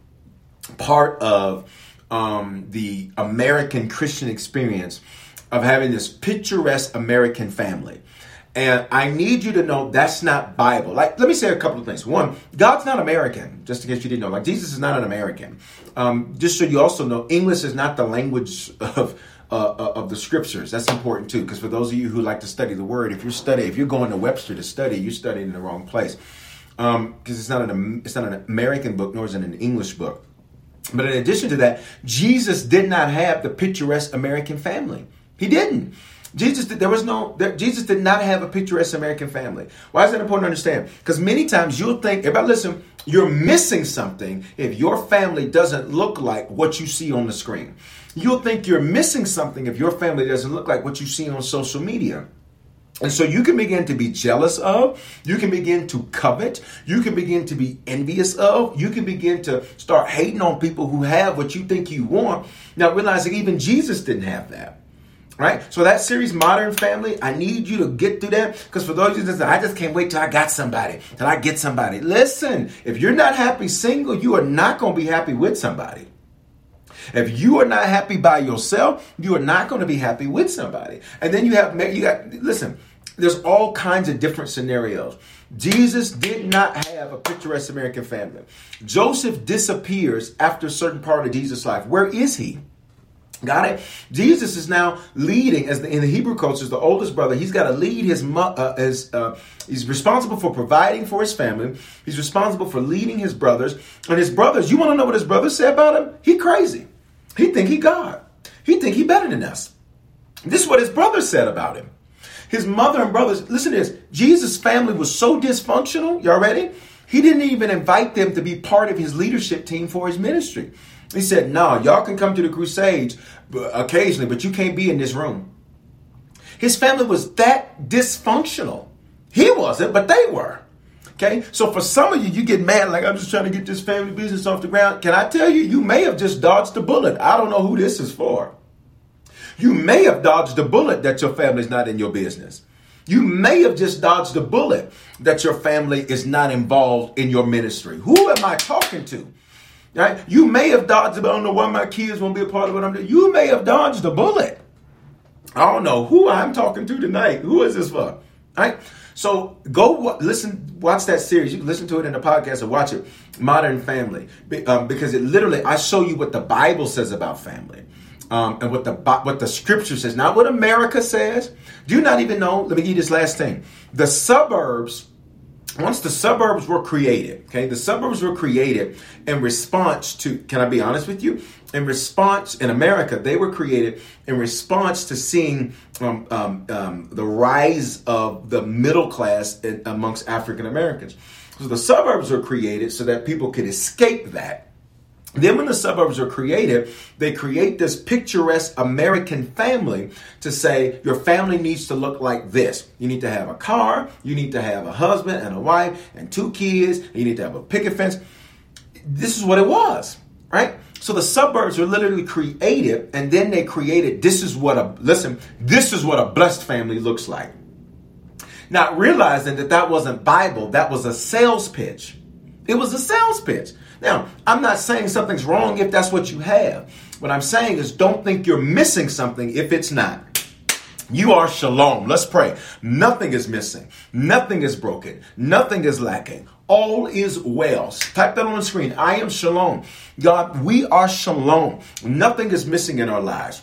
Speaker 1: part of um, the American Christian experience of having this picturesque American family. And I need you to know that's not Bible. Like, let me say a couple of things. One, God's not American, just in case you didn't know. Like, Jesus is not an American. Um, just so you also know, English is not the language of uh, uh of the scriptures. That's important too, because for those of you who like to study the Word, if you're if you're going to Webster to study, you're studying in the wrong place, because um, it's not an it's not an American book, nor is it an English book. But in addition to that, Jesus did not have the picturesque American family. He didn't. Jesus did, there was no there, Jesus did not have a picturesque American family. Why is that important to understand? Because many times you'll think, everybody listen, you're missing something if your family doesn't look like what you see on the screen. You'll think you're missing something if your family doesn't look like what you see on social media. And so you can begin to be jealous of, you can begin to covet, you can begin to be envious of, you can begin to start hating on people who have what you think you want. Now realizing even Jesus didn't have that. Right? So that series, Modern Family, I need you to get through that because for those of you that say, I just can't wait till I got somebody, till I get somebody. Listen, if you're not happy single, you are not going to be happy with somebody. If you are not happy by yourself, you are not going to be happy with somebody. And then you have, you got, listen, there's all kinds of different scenarios. Jesus did not have a picturesque American family. Joseph disappears after a certain part of Jesus' life. Where is he? Got it? Jesus is now leading as the, in the Hebrew culture, the oldest brother. He's got to lead his uh, his. Uh, he's responsible for providing for his family. He's responsible for leading his brothers and his brothers. You want to know what his brothers say about him? He crazy. He think he God. He think he better than us. This is what his brothers said about him. His mother and brothers. Listen to this. Jesus' family was so dysfunctional. Y'all ready? He didn't even invite them to be part of his leadership team for his ministry. He said, No, y'all can come to the crusades uh, occasionally, but you can't be in this room. His family was that dysfunctional. He wasn't, but they were. Okay, so for some of you, you get mad like I'm just trying to get this family business off the ground. Can I tell you, you may have just dodged the bullet. I don't know who this is for. You may have dodged the bullet that your family's not in your business. You may have just dodged the bullet that your family is not involved in your ministry. Who am I talking to? Right? You may have dodged, but I don't know why my kids won't be a part of what I'm doing. You may have dodged the bullet. I don't know who I'm talking to tonight. Who is this for? Right? So go listen, watch that series. You can listen to it in the podcast or watch it. Modern Family, um, because it literally I show you what the Bible says about family. um, and what the what the scripture says, not what America says. Do you not even know? Let me give you this last thing. The suburbs, once the suburbs were created, okay, the suburbs were created in response to. Can I be honest with you? In response, in America, they were created in response to seeing um, um, um the rise of the middle class in, amongst African Americans. So the suburbs were created so that people could escape that then, when the suburbs are created, they create this picturesque American family to say your family needs to look like this. You need to have a car, you need to have a husband and a wife and two kids, and you need to have a picket fence. This is what it was, right? So the suburbs are literally created, and then they created this is what a listen, this is what a blessed family looks like. Not realizing that that wasn't Bible, that was a sales pitch. It was a sales pitch. Now, I'm not saying something's wrong if that's what you have. What I'm saying is don't think you're missing something if it's not. You are shalom. Let's pray. Nothing is missing. Nothing is broken. Nothing is lacking. All is well. Type that on the screen. I am shalom. God, we are shalom. Nothing is missing in our lives.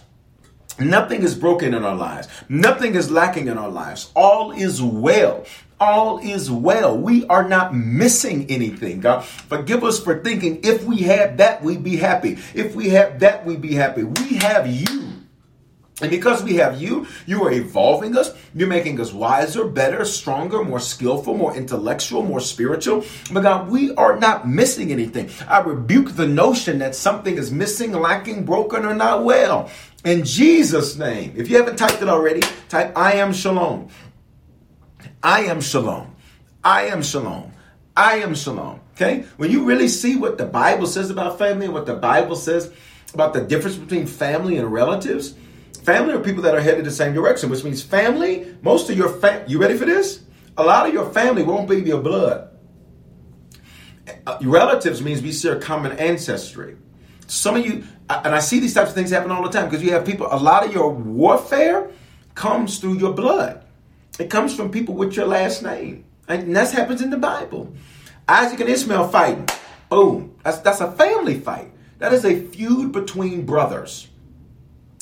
Speaker 1: Nothing is broken in our lives. Nothing is lacking in our lives. All is well all is well. We are not missing anything. God, forgive us for thinking if we had that, we'd be happy. If we had that, we'd be happy. We have you. And because we have you, you are evolving us. You're making us wiser, better, stronger, more skillful, more intellectual, more spiritual. But God, we are not missing anything. I rebuke the notion that something is missing, lacking, broken, or not well. In Jesus' name. If you haven't typed it already, type I am shalom. I am shalom. I am shalom. I am shalom. Okay? When you really see what the Bible says about family and what the Bible says about the difference between family and relatives, family are people that are headed the same direction, which means family, most of your fam, you ready for this? A lot of your family won't be your blood. Uh, relatives means we share common ancestry. Some of you, and I see these types of things happen all the time because you have people, a lot of your warfare comes through your blood. It comes from people with your last name. And that happens in the Bible. Isaac and Ishmael fighting. Boom. That's, that's a family fight. That is a feud between brothers.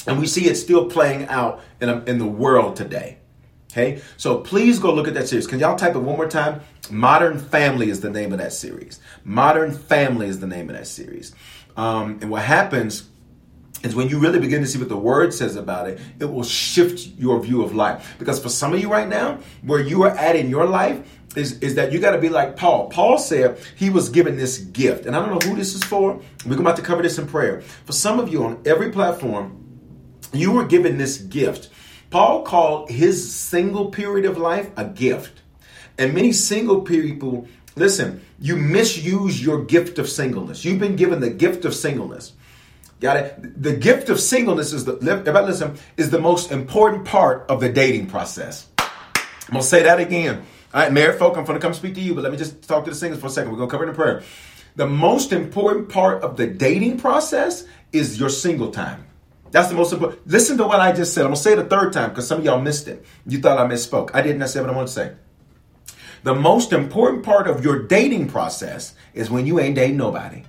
Speaker 1: And we see it still playing out in, a, in the world today. Okay, so please go look at that series. Can y'all type it one more time? Modern Family is the name of that series. Modern Family is the name of that series. Um, and what happens is when you really begin to see what the word says about it, it will shift your view of life. Because for some of you right now, where you are at in your life, is, is that you got to be like Paul. Paul said he was given this gift. And I don't know who this is for. We're about to cover this in prayer. For some of you on every platform, you were given this gift. Paul called his single period of life a gift. And many single people, listen, you misuse your gift of singleness. You've been given the gift of singleness. Got it? The gift of singleness is the everybody listen is the most important part of the dating process. I'm gonna say that again. All right, married folk, I'm gonna come speak to you, but let me just talk to the singles for a second. We're gonna cover it in prayer. The most important part of the dating process is your single time. That's the most important. Listen to what I just said. I'm gonna say it a third time because some of y'all missed it. You thought I misspoke. I didn't. That's what I want to say. The most important part of your dating process is when you ain't dating nobody.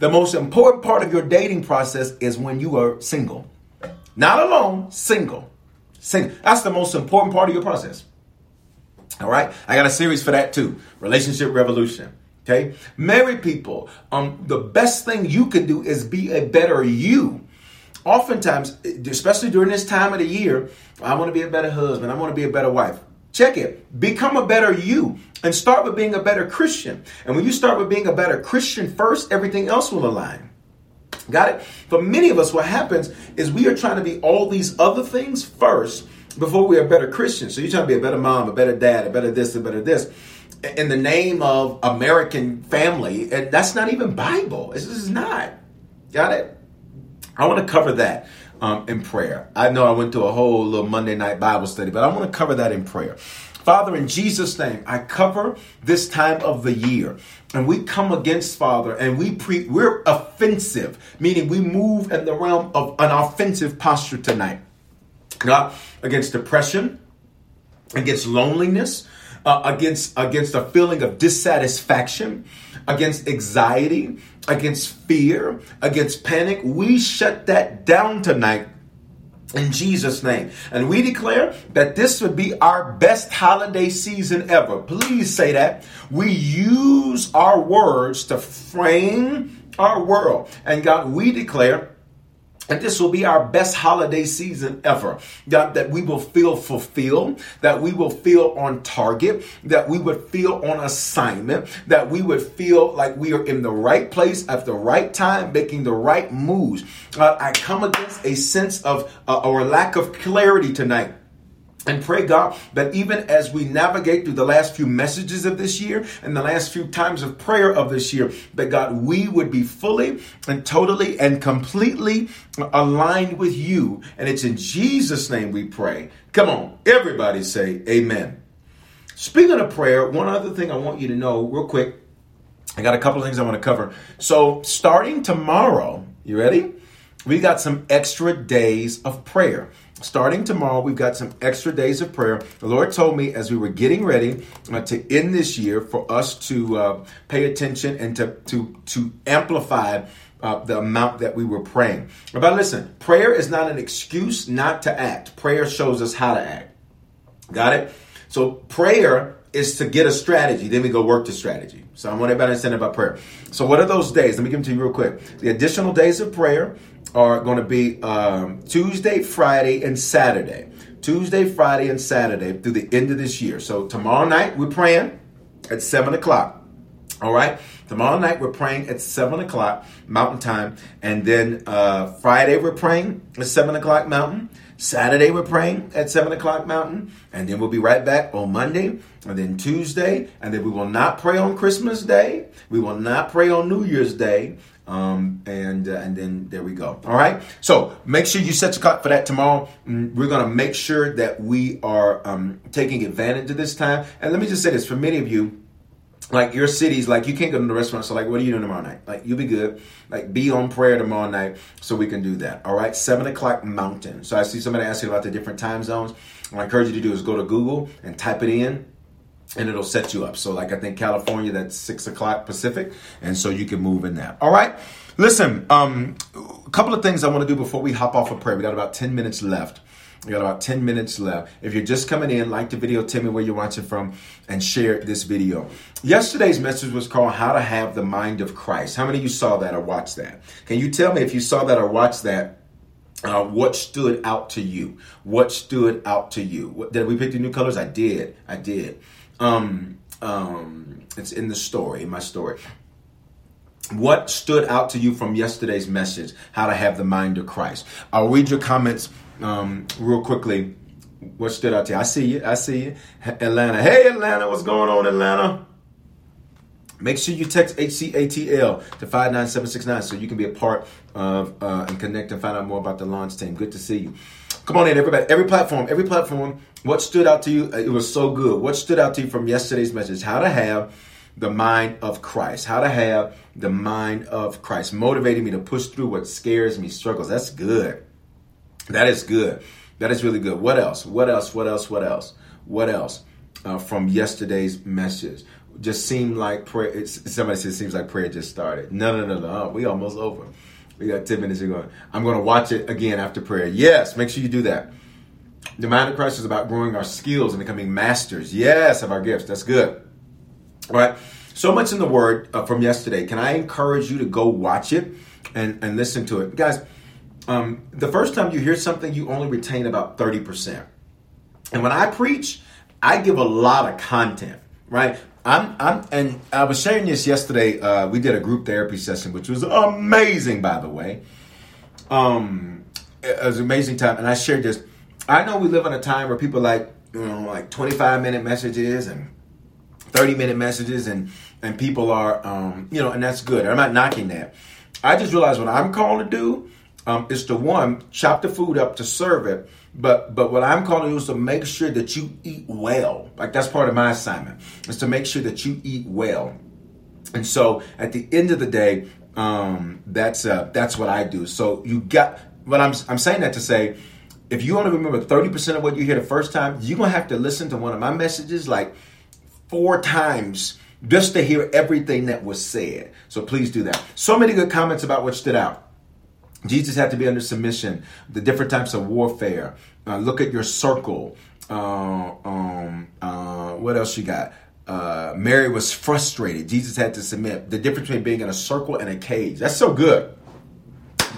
Speaker 1: The most important part of your dating process is when you are single. Not alone, single. Single. That's the most important part of your process. All right? I got a series for that too. Relationship Revolution. Okay? Married people, um, the best thing you can do is be a better you. Oftentimes, especially during this time of the year, I want to be a better husband. I want to be a better wife. Check it. Become a better you and start with being a better Christian. And when you start with being a better Christian first, everything else will align. Got it? For many of us, what happens is we are trying to be all these other things first before we are better Christians. So you're trying to be a better mom, a better dad, a better this, a better this. In the name of American family, and that's not even Bible. This is not. Got it? I want to cover that um, in prayer. I know I went to a whole little Monday night Bible study, but I want to cover that in prayer. Father, in Jesus' name, I cover this time of the year. And we come against, Father, and we pre we're offensive, meaning we move in the realm of an offensive posture tonight. God, against depression, against loneliness, uh, against against a feeling of dissatisfaction, against anxiety, against fear, against panic. We shut that down tonight in Jesus' name. And we declare that this would be our best holiday season ever. Please say that. We use our words to frame our world. And God, we declare and this will be our best holiday season ever. God, that we will feel fulfilled, that we will feel on target, that we would feel on assignment, that we would feel like we are in the right place at the right time, making the right moves. Uh, I come against a sense of uh, or lack of clarity tonight. And pray God that even as we navigate through the last few messages of this year and the last few times of prayer of this year, that God, we would be fully and totally and completely aligned with you. And it's in Jesus' name we pray. Come on, everybody say amen. Speaking of prayer, one other thing I want you to know real quick. I got a couple of things I want to cover. So, starting tomorrow, you ready? We got some extra days of prayer starting tomorrow, we've got some extra days of prayer. The Lord told me as we were getting ready uh, to end this year for us to uh, pay attention and to to to amplify. Uh, the amount that we were praying. But listen, prayer is not an excuse not to act. Prayer shows us how to act. Got it? So prayer is to get a strategy. Then we go work the strategy. So I want everybody to understand about prayer. So what are those days? Let me give them to you real quick. The additional days of prayer are going to be um, Tuesday, Friday, and Saturday. Tuesday, Friday, and Saturday through the end of this year. So tomorrow night we're praying at seven o'clock. All right. Tomorrow night we're praying at seven o'clock Mountain Time, and then uh, Friday we're praying at seven o'clock Mountain. Saturday we're praying at seven o'clock Mountain, and then we'll be right back on Monday, and then Tuesday, and then we will not pray on Christmas Day. We will not pray on New Year's Day. Um, and uh, and then there we go. All right. So make sure you set your clock for that tomorrow. Mm, we're gonna make sure that we are um, taking advantage of this time. And let me just say this: for many of you, like your cities, like you can't go to the restaurant. So like, what are you doing tomorrow night? Like you'll be good. Like be on prayer tomorrow night so we can do that. All right, seven o'clock Mountain. So I see somebody asking about the different time zones. What I encourage you to do is go to Google and type it in and it'll set you up. So, like I think California, that's six o'clock Pacific, and so you can move in that. All right. Listen, um, a couple of things I want to do before we hop off of prayer. We got about ten minutes left. We got about 10 minutes left. If you're just coming in, like the video, tell me where you're watching from, and share this video. Yesterday's message was called How to Have the Mind of Christ. How many of you saw that or watched that? Can you tell me if you saw that or watched that? Uh, what stood out to you? What stood out to you? What, did we pick the new colors? I did. I did. Um, um, it's in the story, in my story. What stood out to you from yesterday's message? How to have the mind of Christ. I'll read your comments um, real quickly. What stood out to you? I see you. I see you. Atlanta. Hey, Atlanta. What's going on, Atlanta? Make sure you text HCATL to 59769 so you can be a part of uh, and connect and find out more about the launch team. Good to see you. Come on in, everybody. Every platform, every platform. What stood out to you? It was so good. What stood out to you from yesterday's message? How to have the mind of Christ. How to have the mind of Christ. Motivating me to push through what scares me, struggles. That's good. That is good. That is really good. What else? What else? What else? What else? What else? Uh, from yesterday's message. Just seemed like prayer. Somebody said it seems like prayer just started. No, no, no, no. We almost over. We got 10 minutes to go. I'm going to watch it again after prayer. Yes, make sure you do that. The mind of Christ is about growing our skills and becoming masters. Yes, of our gifts. That's good. All right. So much in the word uh, from yesterday. Can I encourage you to go watch it and, and listen to it? Guys, um, the first time you hear something, you only retain about 30%. And when I preach, I give a lot of content, right? I'm, I'm, and I was sharing this yesterday. Uh, we did a group therapy session, which was amazing, by the way. Um, it was an amazing time, and I shared this. I know we live in a time where people like, you know, like 25 minute messages and 30 minute messages, and and people are, um, you know, and that's good. I'm not knocking that. I just realized what I'm called to do um, is to one chop the food up to serve it but but what I'm calling you is to make sure that you eat well. Like that's part of my assignment is to make sure that you eat well. And so at the end of the day, um, that's uh, that's what I do. So you got what I'm I'm saying that to say, if you only remember 30% of what you hear the first time, you're gonna have to listen to one of my messages like four times just to hear everything that was said. So please do that. So many good comments about what stood out. Jesus had to be under submission, the different types of warfare. Uh, look at your circle. Uh, um, uh, what else you got? Uh, Mary was frustrated. Jesus had to submit. The difference between being in a circle and a cage. That's so good.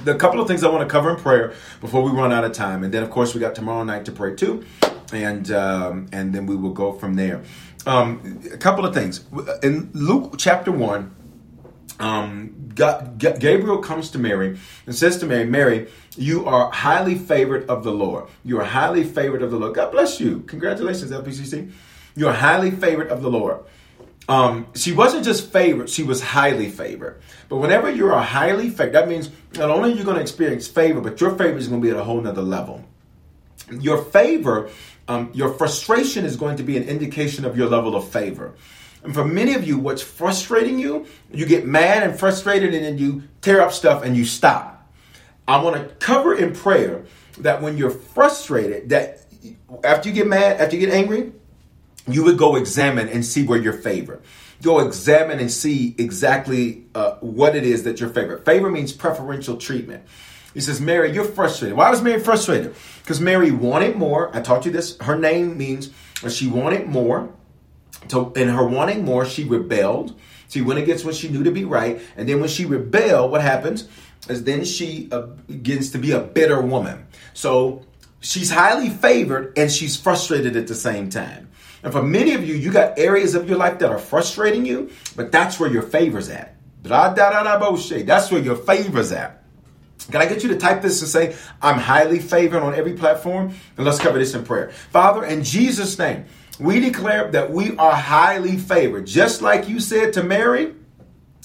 Speaker 1: The couple of things I want to cover in prayer before we run out of time, and then of course we got tomorrow night to pray too, and um, and then we will go from there. Um, a couple of things in Luke chapter one um, Gabriel comes to Mary and says to Mary, Mary, you are highly favored of the Lord. You are highly favored of the Lord. God bless you. Congratulations, LPCC. You are highly favored of the Lord. Um, she wasn't just favored, she was highly favored. But whenever you are highly favored, that means not only are you going to experience favor, but your favor is going to be at a whole nother level. Your favor, um, your frustration is going to be an indication of your level of favor. And for many of you, what's frustrating you, you get mad and frustrated and then you tear up stuff and you stop. I want to cover in prayer that when you're frustrated, that after you get mad, after you get angry, you would go examine and see where your favor. Go examine and see exactly uh, what it is that your favor. Favor means preferential treatment. He says, Mary, you're frustrated. Why was Mary frustrated? Because Mary wanted more. I taught you this. Her name means she wanted more. So in her wanting more, she rebelled. She went against what she knew to be right. And then when she rebelled, what happens is then she uh, begins to be a bitter woman. So she's highly favored and she's frustrated at the same time. And for many of you, you got areas of your life that are frustrating you, but that's where your favor's at. That's where your favor's at. Can I get you to type this and say, I'm highly favored on every platform? And let's cover this in prayer. Father, in Jesus' name, we declare that we are highly favored. Just like you said to Mary,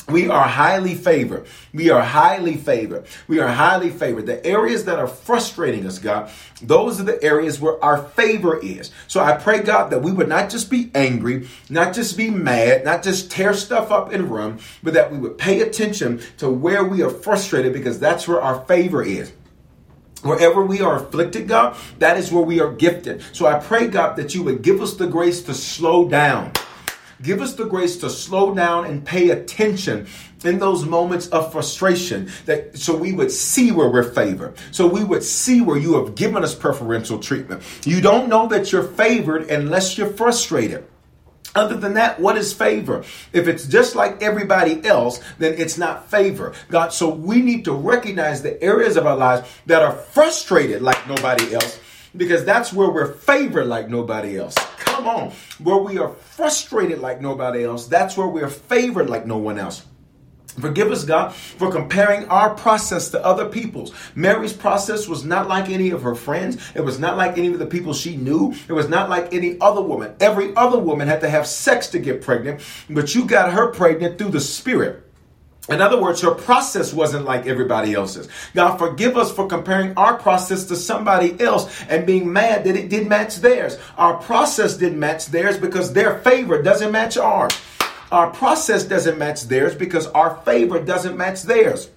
Speaker 1: we are highly favored. We are highly favored. We are highly favored. The areas that are frustrating us, God, those are the areas where our favor is. So I pray, God, that we would not just be angry, not just be mad, not just tear stuff up and run, but that we would pay attention to where we are frustrated because that's where our favor is. Wherever we are afflicted, God, that is where we are gifted. So I pray, God, that you would give us the grace to slow down. Give us the grace to slow down and pay attention in those moments of frustration that so we would see where we're favored. So we would see where you have given us preferential treatment. You don't know that you're favored unless you're frustrated. Other than that, what is favor? If it's just like everybody else, then it's not favor. God, so we need to recognize the areas of our lives that are frustrated like nobody else because that's where we're favored like nobody else. Come on. Where we are frustrated like nobody else, that's where we're favored like no one else. Forgive us, God, for comparing our process to other people's. Mary's process was not like any of her friends. It was not like any of the people she knew. It was not like any other woman. Every other woman had to have sex to get pregnant, but you got her pregnant through the Spirit. In other words, her process wasn't like everybody else's. God, forgive us for comparing our process to somebody else and being mad that it didn't match theirs. Our process didn't match theirs because their favor doesn't match ours. Our process doesn't match theirs because our favor doesn't match theirs.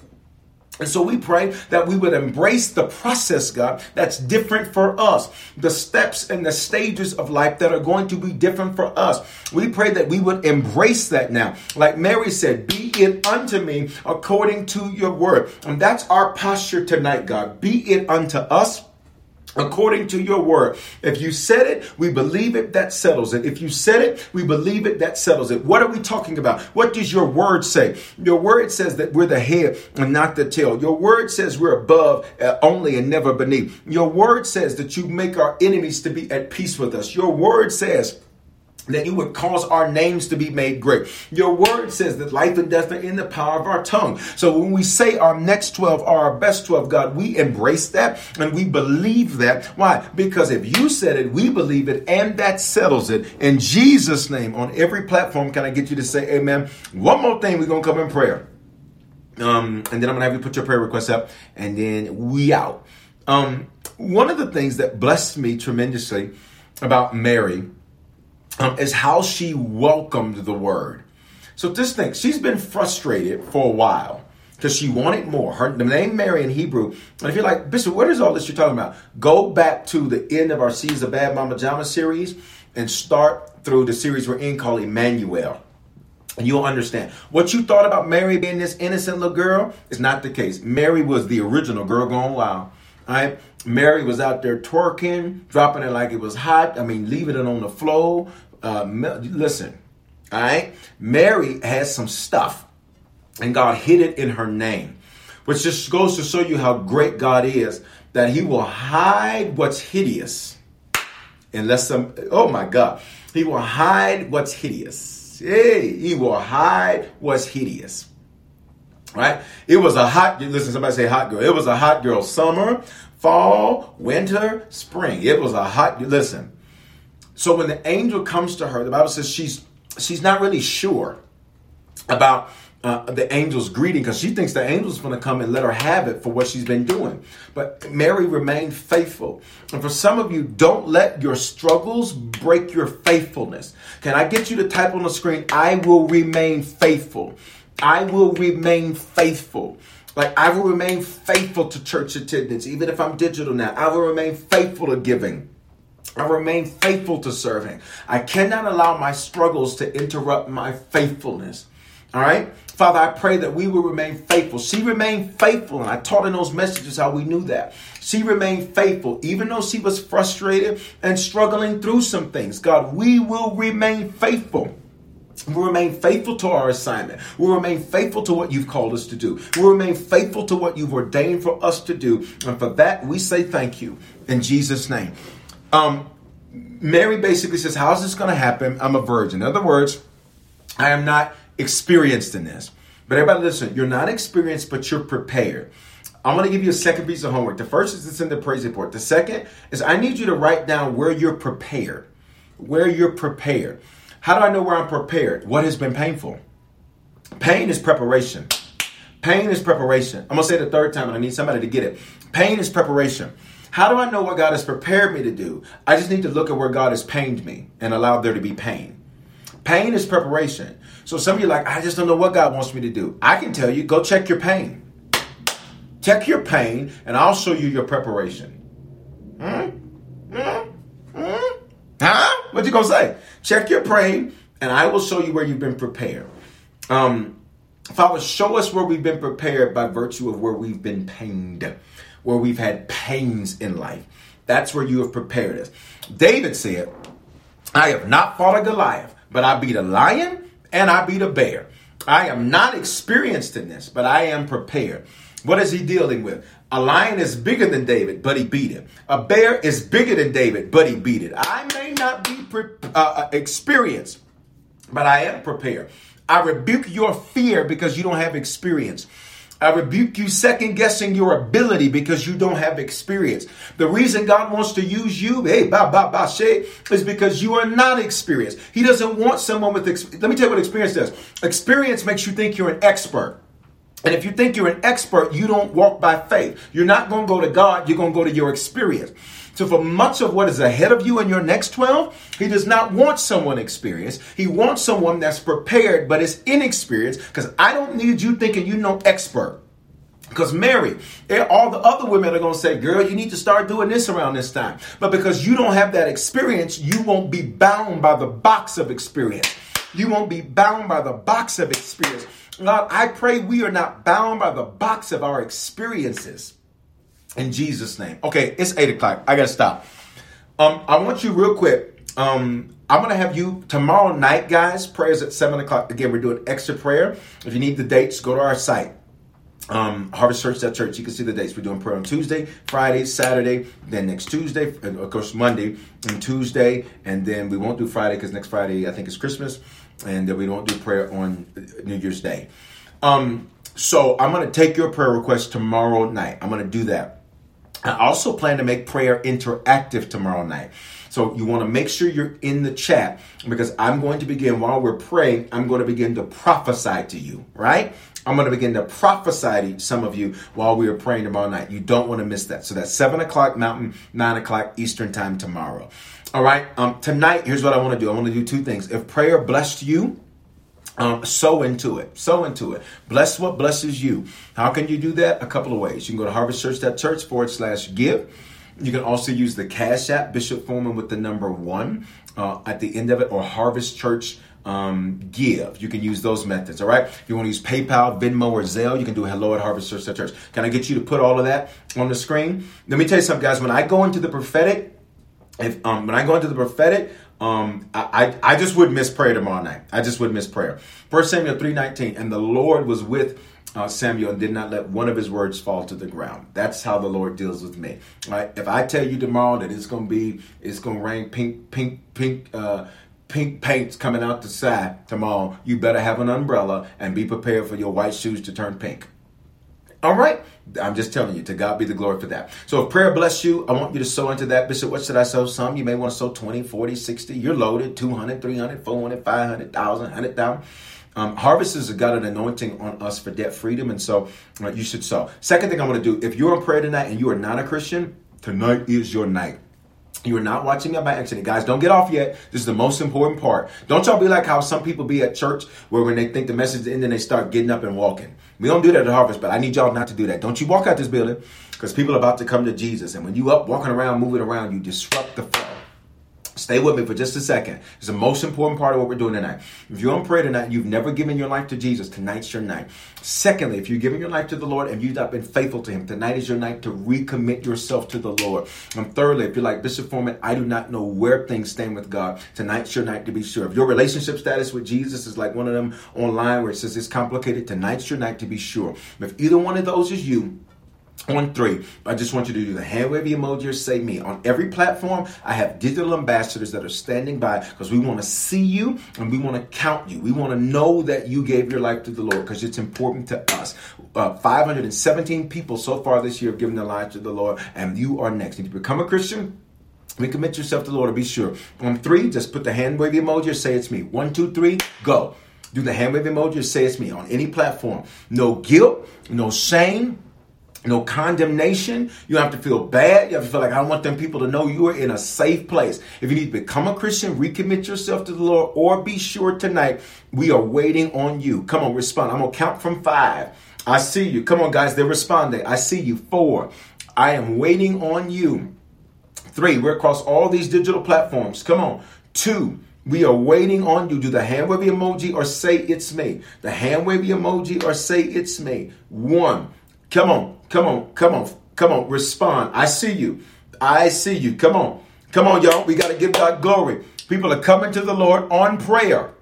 Speaker 1: And so we pray that we would embrace the process, God, that's different for us. The steps and the stages of life that are going to be different for us. We pray that we would embrace that now. Like Mary said, be it unto me according to your word. And that's our posture tonight, God. Be it unto us according to your word. If you said it, we believe it, that settles it. If you said it, we believe it, that settles it. What are we talking about? What does your word say? Your word says that we're the head and not the tail. Your word says we're above uh, only and never beneath. Your word says that you make our enemies to be at peace with us. Your word says that you would cause our names to be made great. Your word says that life and death are in the power of our tongue. So when we say our next 12 are our best 12, God, we embrace that and we believe that. Why? Because if you said it, we believe it, and that settles it. In Jesus' name, on every platform, can I get you to say amen? One more thing, we're going to come in prayer. Um, and then I'm going to have you put your prayer requests up, and then we out. Um, one of the things that blessed me tremendously about Mary um, is how she welcomed the word. So just think, she's been frustrated for a while because she wanted more. Her the name Mary in Hebrew. And if you're like, Bishop, what is all this you're talking about? Go back to the end of our Seeds of Bad Mama Jama series and start through the series we're in called Emmanuel. And you'll understand. What you thought about Mary being this innocent little girl is not the case. Mary was the original girl gone wild. All right? Mary was out there twerking, dropping it like it was hot. I mean, leaving it on the floor. Uh, listen, all right? Mary has some stuff, and God hid it in her name, which just goes to show you how great God is that He will hide what's hideous. Unless some, oh my God, He will hide what's hideous. Hey, He will hide what's hideous. Right? It was a hot, listen, somebody say hot girl. It was a hot girl summer, fall, winter, spring. It was a hot, listen. So when the angel comes to her, the Bible says she's she's not really sure about uh, the angel's greeting because she thinks the angel's going to come and let her have it for what she's been doing. But Mary remained faithful. And for some of you, don't let your struggles break your faithfulness. Can I get you to type on the screen, I will remain faithful? I will remain faithful. Like I will remain faithful to church attendance, even if I'm digital now. I will remain faithful to giving. I remain faithful to serving. I cannot allow my struggles to interrupt my faithfulness. All right? Father, I pray that we will remain faithful. She remained faithful, and I taught in those messages how we knew that. She remained faithful, even though she was frustrated and struggling through some things. God, we will remain faithful. We'll remain faithful to our assignment. We'll remain faithful to what you've called us to do. We'll remain faithful to what you've ordained for us to do. And for that, we say thank you in Jesus' name. Um, Mary basically says, How's this going to happen? I'm a virgin. In other words, I am not experienced in this. But everybody listen, you're not experienced, but you're prepared. I'm going to give you a second piece of homework. The first is it's in the praise report. The second is I need you to write down where you're prepared. Where you're prepared. How do I know where I'm prepared? What has been painful? Pain is preparation. Pain is preparation. I'm going to say it the third time and I need somebody to get it. Pain is preparation. How do I know what God has prepared me to do? I just need to look at where God has pained me and allowed there to be pain. Pain is preparation. So some of you like, I just don't know what God wants me to do. I can tell you, go check your pain. Check your pain, and I'll show you your preparation. Hmm? Hmm? Hmm? Huh? What you gonna say? Check your pain, and I will show you where you've been prepared. Um, Father, show us where we've been prepared by virtue of where we've been pained where we've had pains in life. That's where you have prepared us. David said, I have not fought a Goliath, but I beat a lion and I beat a bear. I am not experienced in this, but I am prepared. What is he dealing with? A lion is bigger than David, but he beat it. A bear is bigger than David, but he beat it. I may not be pre- uh, uh experienced, but I am prepared. I rebuke your fear because you don't have experience. I rebuke you second guessing your ability because you don't have experience. The reason God wants to use you, hey, ba ba ba she, is because you are not experienced. He doesn't want someone with. experience. Let me tell you what experience does. Experience makes you think you're an expert. And if you think you're an expert, you don't walk by faith. You're not going to go to God, you're going to go to your experience. So, for much of what is ahead of you in your next 12, he does not want someone experienced. He wants someone that's prepared but is inexperienced because I don't need you thinking you know expert. Because Mary, eh, all the other women are going to say, girl, you need to start doing this around this time. But because you don't have that experience, you won't be bound by the box of experience. You won't be bound by the box of experience. God, I pray we are not bound by the box of our experiences. In Jesus' name. Okay, it's eight o'clock. I gotta stop. Um, I want you real quick. Um, I'm gonna have you tomorrow night, guys. Prayers at seven o'clock. Again, we're doing extra prayer. If you need the dates, go to our site. Um, Harvest Church, that church, you can see the dates. We're doing prayer on Tuesday, Friday, Saturday, then next Tuesday, and of course Monday and Tuesday, and then we won't do Friday because next Friday I think is Christmas, and then we won't do prayer on New Year's Day. Um, so I'm to take your prayer request tomorrow night. I'm to do that. I also plan to make prayer interactive tomorrow night. So you want to make sure you're in the chat because I'm going to begin while we're praying, I'm going to begin to prophesy to you, right? I'm going to begin to prophesy to some of you while we are praying tomorrow night. You don't want to miss that. So that's 7 o'clock Mountain, 9 o'clock Eastern Time tomorrow. All right. Um, tonight, here's what I want to do I want to do two things. If prayer blessed you, um, sow into it. Sow into it. Bless what blesses you. How can you do that? A couple of ways. You can go to harvestchurch.church forward slash give. You can also use the Cash App, Bishop Foreman with the number one. uh, at the end of it or Harvest Church um, give. You can use those methods, all right? If you want to use PayPal, Venmo, or Zelle, you can do hello at Harvest Church. Can I get you to put all of that on the screen? Let me tell you something, guys. When I go into the prophetic, if um, when I go into the prophetic, um, I, I, just would miss prayer tomorrow night. I just would miss prayer. First Samuel 3.19, and the Lord was with uh, Samuel and did not let one of his words fall to the ground. That's how the Lord deals with me. Right? If I tell you tomorrow that it's gonna be, it's gonna rain pink, pink, pink, uh, pink paint's coming out the side tomorrow, you better have an umbrella and be prepared for your white shoes to turn pink. All right? I'm just telling you, to God be the glory for that. So if prayer bless you, I want you to sow into that. Bishop, what should I sow? Some you may want to sow 20, 40, 60. You're loaded 200, 300, 400, 500, 1,000, 100,000. Um, harvest has got an anointing on us for debt freedom, and so uh, you should sow. Second thing I want to do, if you're in prayer tonight and you are not a Christian, tonight is your night. You are not watching me by accident. Guys, don't get off yet. This is the most important part. Don't y'all be like how some people be at church where when they think the message is ending, they start getting up and walking. We don't do that at Harvest, but I need y'all not to do that. Don't you walk out this building because people are about to come to Jesus. And when you up walking around, moving around, you disrupt the flow. Stay with me for just a second. It's the most important part of what we're doing tonight. If you're on prayer tonight you've never given your life to Jesus, tonight's your night. Secondly, if you're giving your life to the Lord and you've not been faithful to Him, tonight is your night to recommit yourself to the Lord. And thirdly, if you're like Bishop Foreman, I do not know where things stand with God, tonight's your night to be sure. If your relationship status with Jesus is like one of them online where it says it's complicated, tonight's your night to be sure. If either one of those is you, on three, I just want you to do the hand wave emoji or say me. On every platform, I have digital ambassadors that are standing by because we want to see you and we want to count you. We want to know that you gave your life to the Lord because it's important to us. Uh, 517 people so far this year have given their lives to the Lord, and you are next. If you become a Christian, recommit yourself to the Lord be sure. On three, just put the hand wave emoji or say it's me. One, two, three, go. Do the hand wave emoji or say it's me on any platform. No guilt, no shame no condemnation. You have to feel bad. You have to feel like I don't want them people to know you are in a safe place. If you need to become a Christian, recommit yourself to the Lord, or be sure tonight we are waiting on you. Come on, respond. I'm gonna count from five. I see you. Come on, guys, they're responding. I see you. Four. I am waiting on you. Three. We're across all these digital platforms. Come on. Two. We are waiting on you. Do the hand wave emoji or say it's me. The hand wave emoji or say it's me. One. Come on. Come on, come on, come on, respond. I see you. I see you. Come on. Come on, y'all. We got to give God glory. People are coming to the Lord on prayer.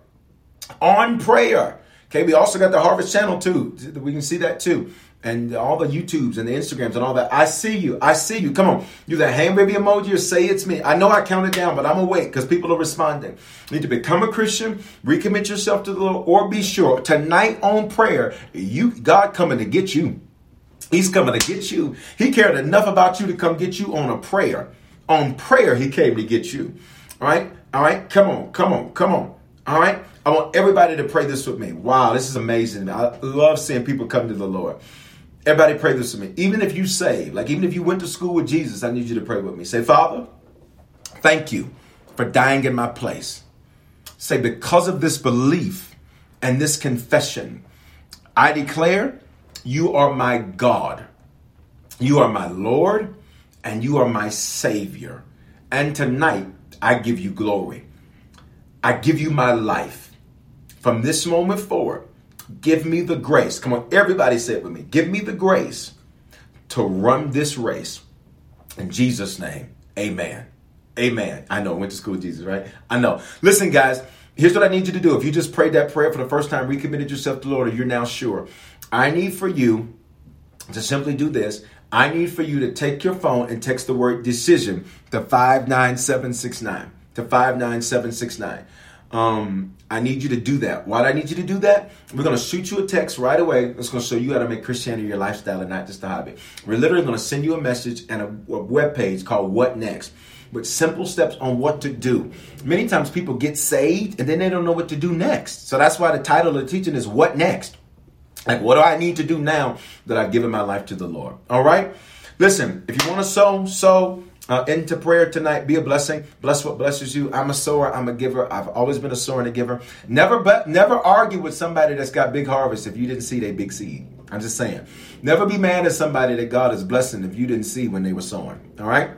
Speaker 1: On prayer. Okay, we also got the Harvest Channel too. We can see that too. And all the YouTubes and the Instagrams and all that. I see you. I see you. Come on. Do that hand baby emoji or say it's me. I know I counted down, but I'm awake because people are responding. You need to become a Christian, recommit yourself to the Lord, or be sure tonight on prayer, you God coming to get you. He's coming to get you. He cared enough about you to come get you on a prayer. On prayer, he came to get you. All right? All right? Come on, come on, come on. All right? I want everybody to pray this with me. Wow, this is amazing. I love seeing people come to the Lord. Everybody pray this with me. Even if you say, like even if you went to school with Jesus, I need you to pray with me. Say, Father, thank you for dying in my place. Say, because of this belief and this confession, I declare you are my God. You are my Lord and you are my Savior. And tonight, I give you glory. I give you my life. From this moment forward, give me the grace. Come on, everybody say it with me. Give me the grace to run this race. In Jesus' name, amen. Amen. I know, I went to school with Jesus, right? I know. Listen, guys, here's what I need you to do. If you just prayed that prayer for the first time, recommitted yourself to the Lord, or you're now sure, I need for you to simply do this. I need for you to take your phone and text the word decision to 59769. To 59769. Um, I need you to do that. Why do I need you to do that? We're going to shoot you a text right away. It's going to show you how to make Christianity your lifestyle and not just a hobby. We're literally going to send you a message and a, a web page called What Next with simple steps on what to do. Many times people get saved and then they don't know what to do next. So that's why the title of the teaching is What Next? Like, what do I need to do now that I've given my life to the Lord? All right? Listen, if you want to sow, sow uh, into prayer tonight. Be a blessing. Bless what blesses you. I'm a sower. I'm a giver. I've always been a sower and a giver. Never, but never argue with somebody that's got big harvest if you didn't see their big seed. I'm just saying. Never be mad at somebody that God is blessing if you didn't see when they were sowing. All right.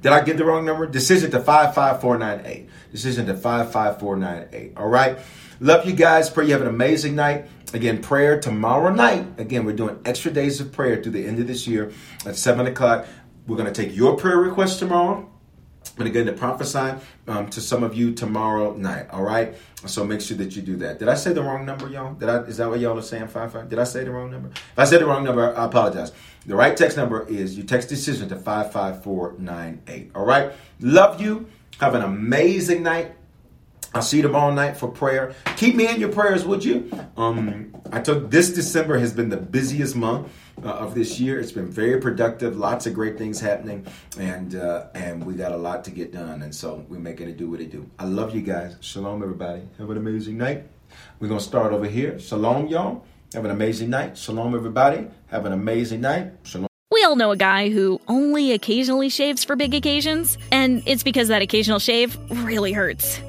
Speaker 1: Did I get the wrong number? Decision to 55498. Decision to 55498. All right. Love you guys. Pray you have an amazing night. Again, prayer tomorrow night. Again, we're doing extra days of prayer through the end of this year at 7 o'clock. We're going to take your prayer requests tomorrow. I'm going to prophesying um, to some of you tomorrow night. All right. So make sure that you do that. Did I say the wrong number, y'all? Did I? Is that what y'all are saying? Five five. Did I say the wrong number? If I said the wrong number, I apologize. The right text number is you text decision to five five four nine eight. All right. Love you. Have an amazing night. I'll see you tomorrow night for prayer. Keep me in your prayers, would you? Um, I took this December has been the busiest month uh, of this year. It's been very productive, lots of great things happening, and uh, and we got a lot to get done. And so we're making it do what it do. I love you guys. Shalom, everybody. Have an amazing night. We're gonna start over here. Shalom, y'all. Have an amazing night. Shalom, everybody. Have an amazing night. Shalom.
Speaker 2: We all know a guy who only occasionally shaves for big occasions, and it's because that occasional shave really hurts.